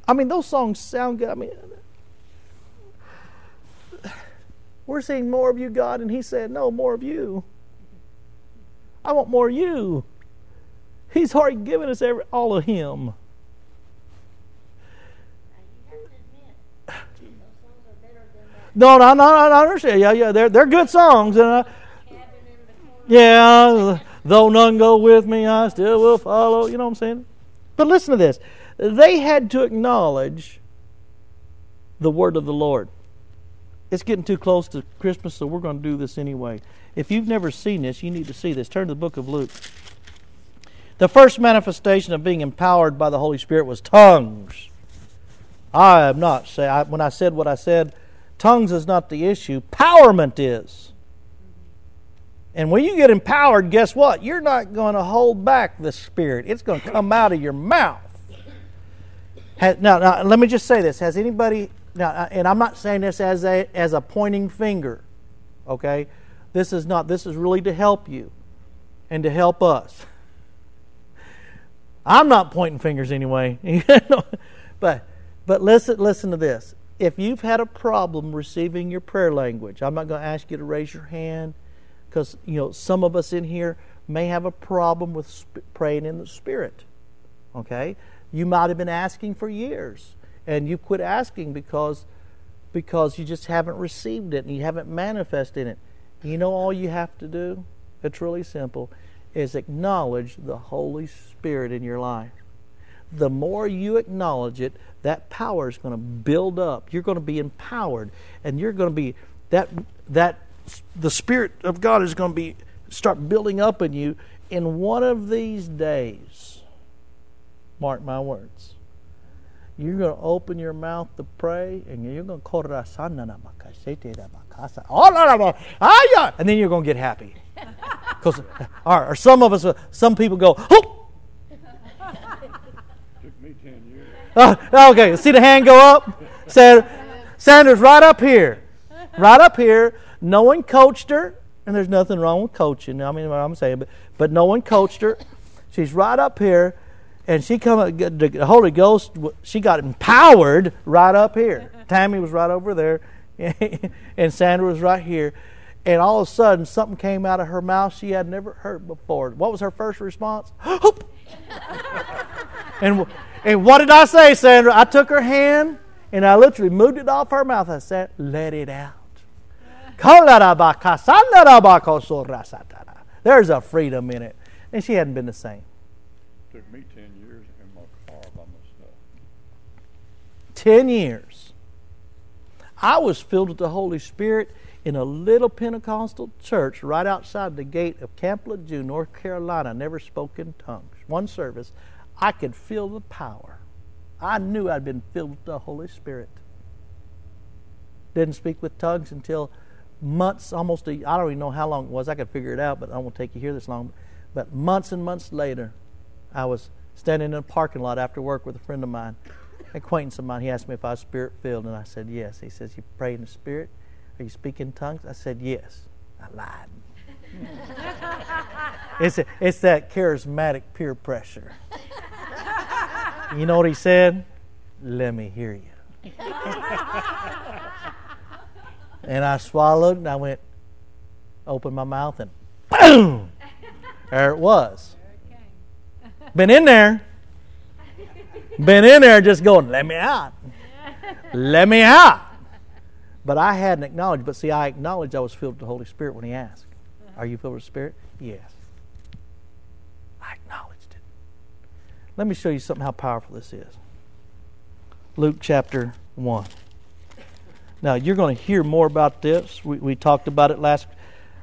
I mean, those songs sound good. I mean, we're seeing more of you, God, and He said, no, more of you. I want more of you. He's already given us every, all of Him. No, no, no, I understand. Yeah, yeah, they're, they're good songs. And I, yeah, though none go with me, I still will follow. You know what I'm saying? But listen to this. They had to acknowledge the word of the Lord. It's getting too close to Christmas, so we're going to do this anyway. If you've never seen this, you need to see this. Turn to the book of Luke. The first manifestation of being empowered by the Holy Spirit was tongues. I am not say when I said what I said, tongues is not the issue. Powerment is. And when you get empowered, guess what? You're not going to hold back the Spirit. It's going to come out of your mouth. Now, now, let me just say this: Has anybody now? uh, And I'm not saying this as a as a pointing finger. Okay, this is not. This is really to help you, and to help us. I'm not pointing fingers anyway. but but listen listen to this. If you've had a problem receiving your prayer language, I'm not going to ask you to raise your hand because you know some of us in here may have a problem with sp- praying in the spirit. Okay, you might have been asking for years, and you quit asking because because you just haven't received it and you haven't manifested it. You know all you have to do? It's really simple is acknowledge the Holy Spirit in your life. The more you acknowledge it, that power is going to build up. You're going to be empowered and you're going to be that that the spirit of God is going to be start building up in you in one of these days. Mark my words. You're going to open your mouth to pray, and you're going to call a sananabaka and then you're going to get happy. Because, or, or some of us, uh, some people go, oh, Took me ten years. Uh, okay, see the hand go up? Sandra, Sandra's right up here. Right up here. No one coached her, and there's nothing wrong with coaching. I mean, what I'm saying, but, but no one coached her. She's right up here, and she come the Holy Ghost. She got empowered right up here. Tammy was right over there, and Sandra was right here. And all of a sudden, something came out of her mouth she had never heard before. What was her first response? Hoop. and and what did I say, Sandra? I took her hand and I literally moved it off her mouth. I said, "Let it out." There's a freedom in it. And she hadn't been the same. Took me 10 10 years. I was filled with the Holy Spirit in a little Pentecostal church right outside the gate of Camp Lejeune, North Carolina. Never spoke in tongues. One service. I could feel the power. I knew I'd been filled with the Holy Spirit. Didn't speak with tongues until months, almost I don't even know how long it was. I could figure it out, but I won't take you here this long. But months and months later, I was standing in a parking lot after work with a friend of mine, acquaintance of mine. He asked me if I was spirit filled, and I said yes. He says, "You pray in the spirit? Are you speaking tongues?" I said yes. I lied. it's a, it's that charismatic peer pressure. You know what he said? Let me hear you. and I swallowed and I went, opened my mouth and boom! There it was. Been in there. Been in there just going, let me out. Let me out. But I hadn't acknowledged. But see, I acknowledged I was filled with the Holy Spirit when he asked, Are you filled with the Spirit? Yes. I acknowledged it. Let me show you something how powerful this is. Luke chapter 1. Now, you're going to hear more about this. We, we talked about it last.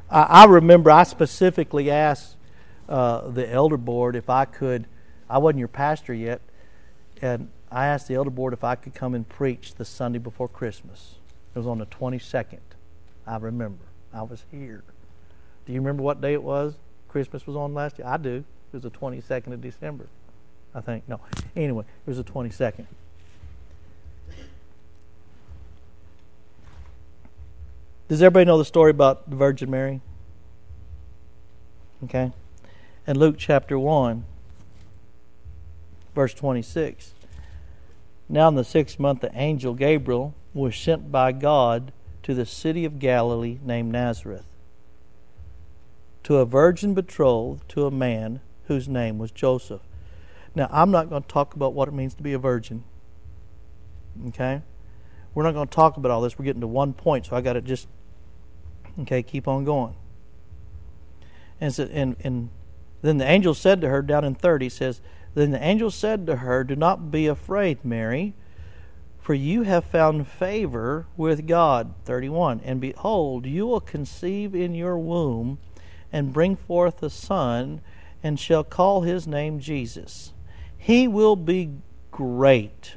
I, I remember I specifically asked uh, the elder board if I could. I wasn't your pastor yet, and I asked the elder board if I could come and preach the Sunday before Christmas. It was on the 22nd. I remember. I was here. Do you remember what day it was? Christmas was on last year? I do. It was the 22nd of December, I think. No. Anyway, it was the 22nd. Does everybody know the story about the Virgin Mary? Okay. In Luke chapter 1, verse 26. Now, in the sixth month, the angel Gabriel was sent by God to the city of Galilee named Nazareth to a virgin betrothed to a man whose name was Joseph. Now, I'm not going to talk about what it means to be a virgin. Okay? We're not going to talk about all this. We're getting to one point, so I got to just, okay, keep on going. And, so, and, and then the angel said to her, down in 30, says, Then the angel said to her, Do not be afraid, Mary, for you have found favor with God. 31. And behold, you will conceive in your womb and bring forth a son, and shall call his name Jesus. He will be great,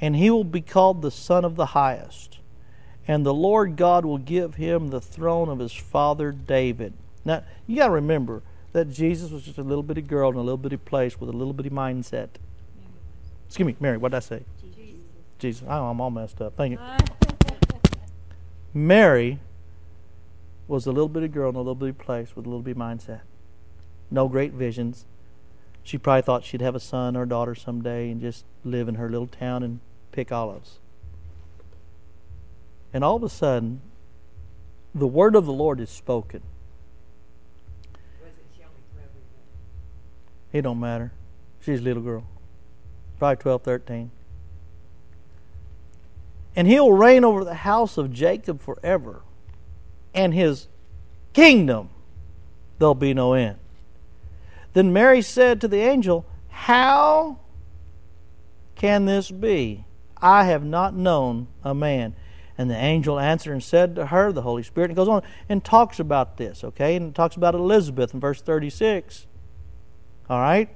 and he will be called the Son of the Highest. And the Lord God will give him the throne of his father David. Now, you got to remember that Jesus was just a little bitty girl in a little bitty place with a little bitty mindset. Excuse me, Mary, what did I say? Jesus. Jesus. Oh, I'm all messed up. Thank you. Mary was a little bitty girl in a little bitty place with a little bitty mindset. No great visions. She probably thought she'd have a son or a daughter someday and just live in her little town and pick olives. And all of a sudden, the word of the Lord is spoken. It don't matter. She's a little girl. Probably 12, 13. And he'll reign over the house of Jacob forever. And his kingdom, there'll be no end. Then Mary said to the angel, How can this be? I have not known a man. And the angel answered and said to her, the Holy Spirit, and goes on and talks about this, okay? And talks about Elizabeth in verse 36. All right?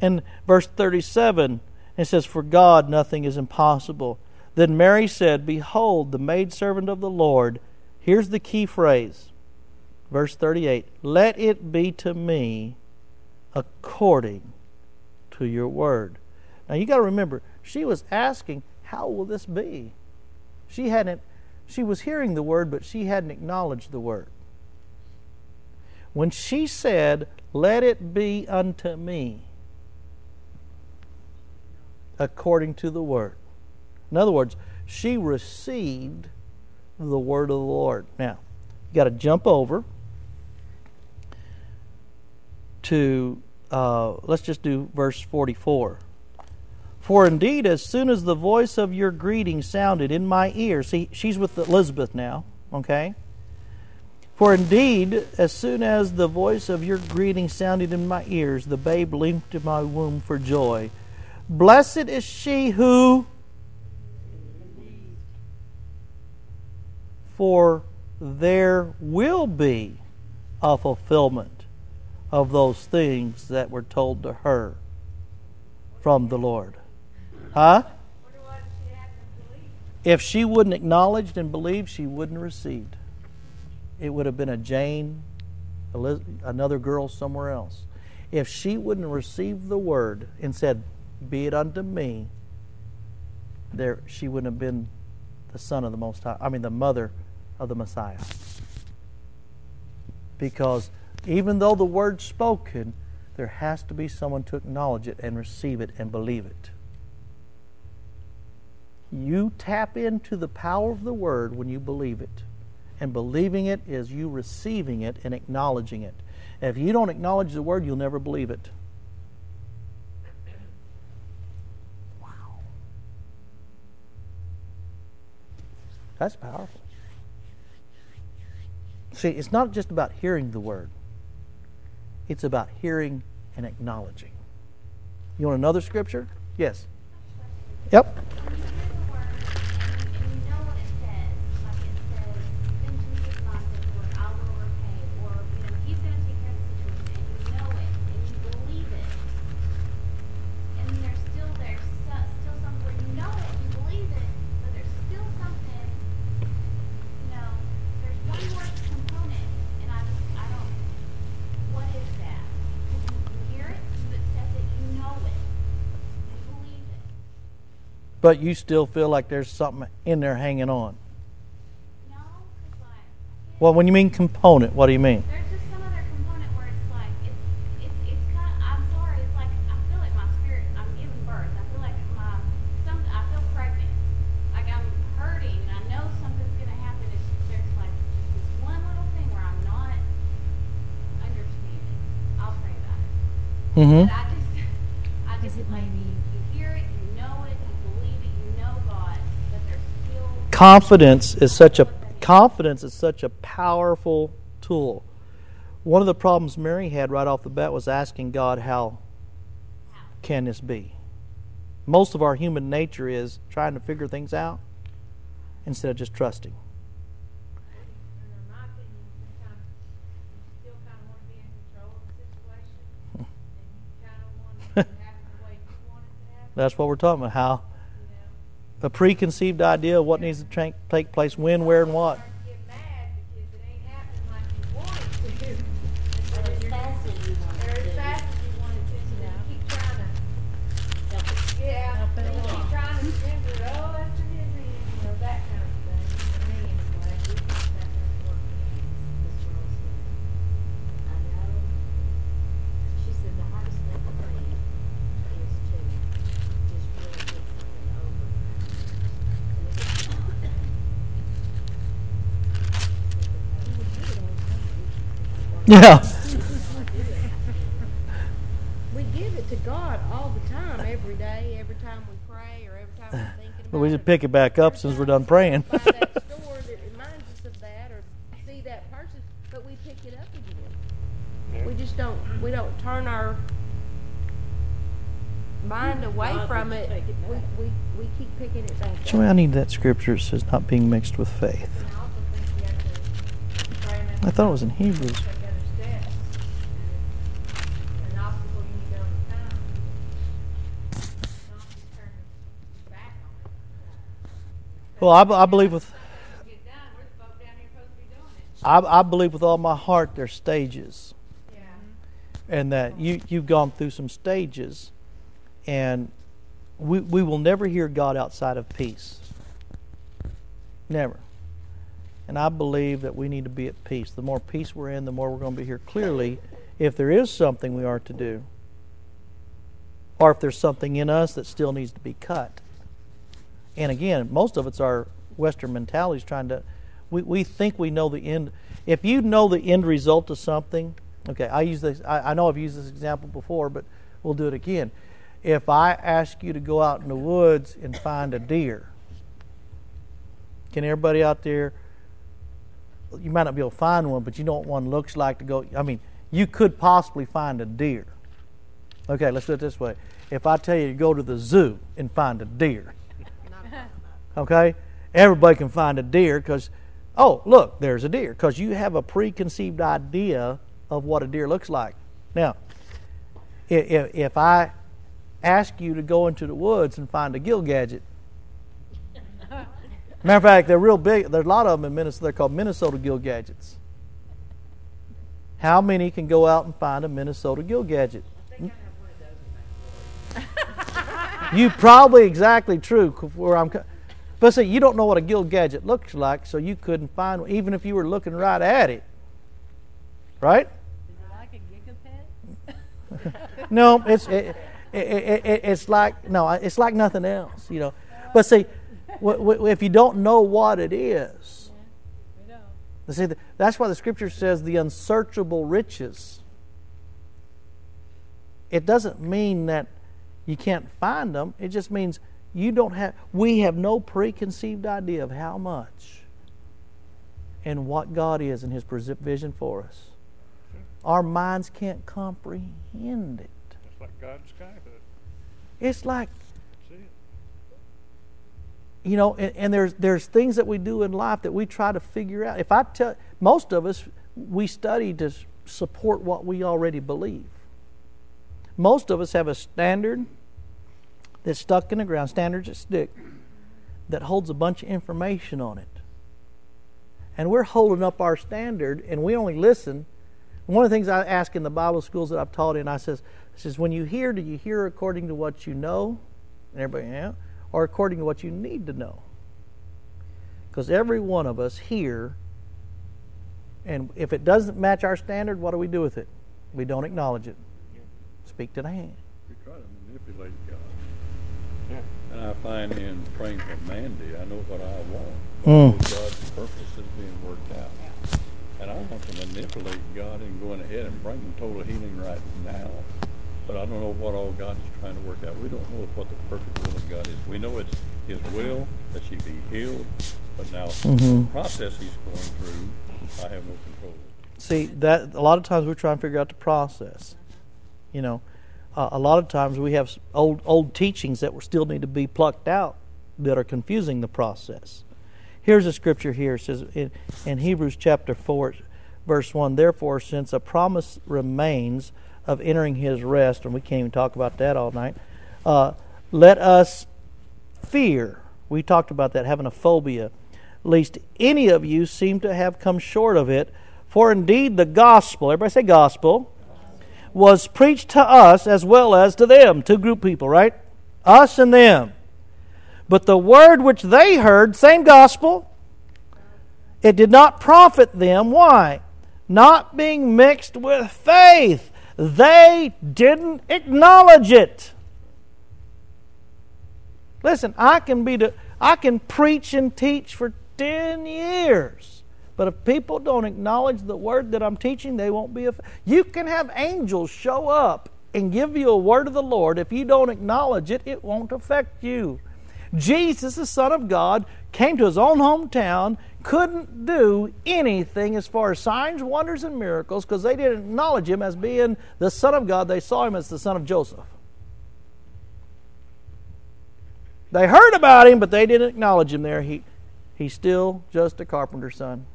In verse 37, it says, For God nothing is impossible. Then Mary said, Behold, the maidservant of the Lord. Here's the key phrase. Verse 38 Let it be to me according to your word. Now you got to remember, she was asking, How will this be? She hadn't, she was hearing the word, but she hadn't acknowledged the word. When she said, Let it be unto me according to the word. In other words, she received the word of the Lord. Now, you got to jump over to, uh, let's just do verse 44. For indeed, as soon as the voice of your greeting sounded in my ear, see, she's with Elizabeth now, Okay? For indeed, as soon as the voice of your greeting sounded in my ears, the babe leaped in my womb for joy. Blessed is she who, for there will be a fulfillment of those things that were told to her from the Lord. Huh? Wonder why she hadn't believed. If she wouldn't acknowledged and believe, she wouldn't have received. It would have been a Jane, another girl somewhere else. If she wouldn't have received the word and said, "Be it unto me," there she wouldn't have been the son of the Most High. I mean, the mother of the Messiah. Because even though the word's spoken, there has to be someone to acknowledge it and receive it and believe it. You tap into the power of the word when you believe it. And believing it is you receiving it and acknowledging it. If you don't acknowledge the word, you'll never believe it. Wow. That's powerful. See, it's not just about hearing the word, it's about hearing and acknowledging. You want another scripture? Yes. Yep. When you hear the word and you know what it says, like it says, then Jesus not said, Lord, I will repay, or, you know, he's going to take care of the situation, and you know it, and you believe it. And there's still, there's so- still something where you know it, you believe it, but there's still something, you know, there's one more component, and I just, I don't, what is that? Because you, you hear it, you accept it, you know it, you believe it. But you still feel like there's something in there hanging on. No, 'cause like, Well, when you mean component, what do you mean? there's just some other component where it's like, it's, it's, it's kind of, I'm sorry, it's like, I feel like my spirit, I'm giving birth. I feel like my, some, I feel pregnant. Like I'm hurting and I know something's gonna happen. It's, there's like just this one little thing where I'm not understanding. I'll pray about it. Mm-hmm. But I just, I just it like, maybe- you hear it, you know it, you believe it, you know God, but there's still. Confidence is such a confidence is such a powerful tool. One of the problems Mary had right off the bat was asking God, "How can this be?" Most of our human nature is trying to figure things out instead of just trusting. That's what we're talking about. How. A preconceived idea of what needs to take place, when, where, and what. Start to get mad because it ain't happening like you want it to. And so Or then as you're fast as you want or it as to. fast as you want it to, so then you keep trying to, yeah, Help it and you keep along. trying to remember, oh, that's in his hand, you know, that kind of thing. For me, anyway, we think that doesn't work. This girl said, I know. She said the hardest thing for me is to just really get something over. And it gets hard. Yeah. We give it to God all the time, every day, every time we pray, or every time we're thinking about it. But we just pick it back up since we're done praying. Find that store that reminds us of that, or see that person, but we pick it up again. We just don't, we don't turn our mind away from it. take We, we, we keep picking it back Joey, I need that scripture that says not being mixed with faith. And I also think you have to pray and I thought it was in Hebrews. Well, I, b- I believe with Get done, we're the folk down here supposed to be doing it. I, I believe with all my heart there's stages, Yeah. and that you you've gone through some stages, and we we will never hear God outside of peace. Never. And I believe that we need to be at peace. The more peace we're in, the more we're going to be here clearly. If there is something we are to do, or if there's something in us that still needs to be cut. And again, most of it's our Western mentalities trying to. We, we think we know the end. If you know the end result of something, okay, I use this. I, I know I've used this example before, but we'll do it again. If I ask you to go out in the woods and find a deer, can everybody out there you might not be able to find one, but you know what one looks like to go. I mean, you could possibly find a deer. Okay, let's do it this way. If I tell you to go to the zoo and find a deer, okay, everybody can find a deer because, oh, look, there's a deer because you have a preconceived idea of what a deer looks like. Now, if, if I ask you to go into the woods and find a gill gadget, matter of fact, they're real big. There's a lot of them in Minnesota. They're called Minnesota gill gadgets. How many can go out and find a Minnesota gill gadget? you probably exactly true where I'm. But see, you don't know what a gill gadget looks like, so you couldn't find one, even if you were looking right at it. Right? Is it like a gigapet? No, it's it, it, it, it, it's like no, it's like nothing else, you know. But see, w- w- if you don't know what it is, know. see, that's why the scripture says the unsearchable riches. It doesn't mean that you can't find them. It just means you don't have. We have no preconceived idea of how much and what God is in His provision for us. Our minds can't comprehend it. It's like God's skyhook. It's like it. you know, and, and there's there's things that we do in life that we try to figure out. If I tell most of us, we study to support what we already believe. Most of us have a standard that's stuck in the ground, standards that stick, that holds a bunch of information on it. And we're holding up our standard, and we only listen. One of the things I ask in the Bible schools that I've taught in, I says, I says, when you hear, do you hear according to what you know? And everybody, yeah, or according to what you need to know. Because every one of us here, and if it doesn't match our standard, what do we do with it? We don't acknowledge it. Speak to the hand. We try to manipulate. And I find in praying for Mandy, I know what I want. Mm. God's purpose is being worked out. And I want to manipulate God and going ahead and bring total healing right now. But I don't know what all God is trying to work out. We don't know what the perfect will of God is. We know it's His will that she be healed, but now the process He's going through, I have no control. over. See that a lot of times we're trying to figure out the process. You know, uh, a lot of times we have old old teachings that still need to be plucked out that are confusing the process. Here's a scripture here it says in, in Hebrews chapter four, verse one. Therefore, since a promise remains of entering His rest, and we can't even talk about that all night, uh, let us fear. We talked about that having a phobia, lest any of you seem to have come short of it. For indeed the gospel, everybody say gospel, was preached to us as well as to them. Two group people, right? Us and them. But the word which they heard, same gospel, it did not profit them. Why? Not being mixed with faith. They didn't acknowledge it. Listen, I can be the, I can preach and teach for 10 years. But if people don't acknowledge the word that I'm teaching, they won't be. Aff- you can have angels show up and give you a word of the Lord. If you don't acknowledge it, it won't affect you. Jesus, the Son of God, came to his own hometown, couldn't do anything as far as signs, wonders, and miracles because they didn't acknowledge him as being the Son of God. They saw him as the son of Joseph. They heard about him, but they didn't acknowledge him there. He, he's still just a carpenter's son.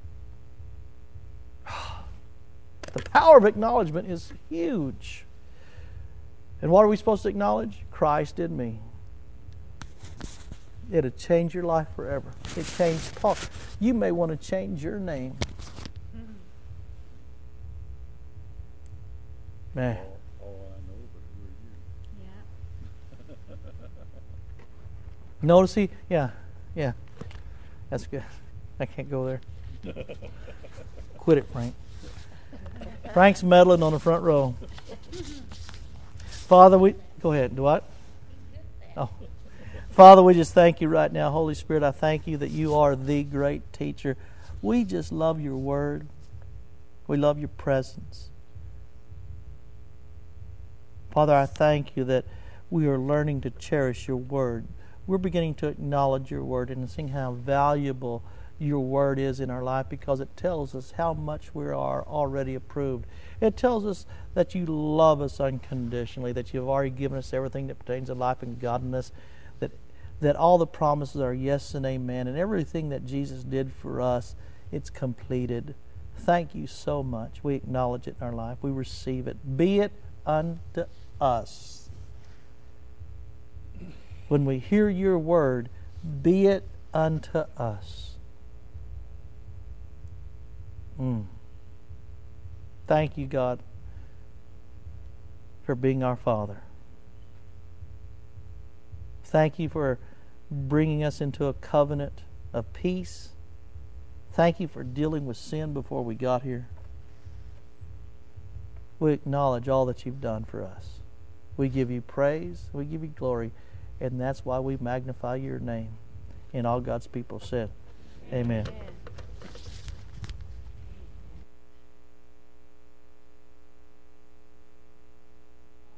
The power of acknowledgement is huge. And what are we supposed to acknowledge? Christ in me. It'll change your life forever. It changed Paul. You may want to change your name. Man. All, all I know, but who are you? Yeah. Notice he, yeah, yeah. That's good. I can't go there. Quit it, Frank. Frank's meddling on the front row. Father, we go ahead. Do what? Oh, Father, we just thank you right now, Holy Spirit. I thank you that you are the great teacher. We just love your word. We love your presence. Father, I thank you that we are learning to cherish your word. We're beginning to acknowledge your word and seeing how valuable your word is in our life because it tells us how much we are already approved. It tells us that you love us unconditionally, that you've already given us everything that pertains to life and godliness, that that all the promises are yes and amen, and everything that Jesus did for us, it's completed. Thank you so much. We acknowledge it in our life. We receive it. Be it unto us. When we hear your word, be it unto us. Mm. Thank you, God, for being our Father. Thank you for bringing us into a covenant of peace. Thank you for dealing with sin before we got here. We acknowledge all that you've done for us. We give you praise, we give you glory, and that's why we magnify your name. And all God's people said, Amen. Amen.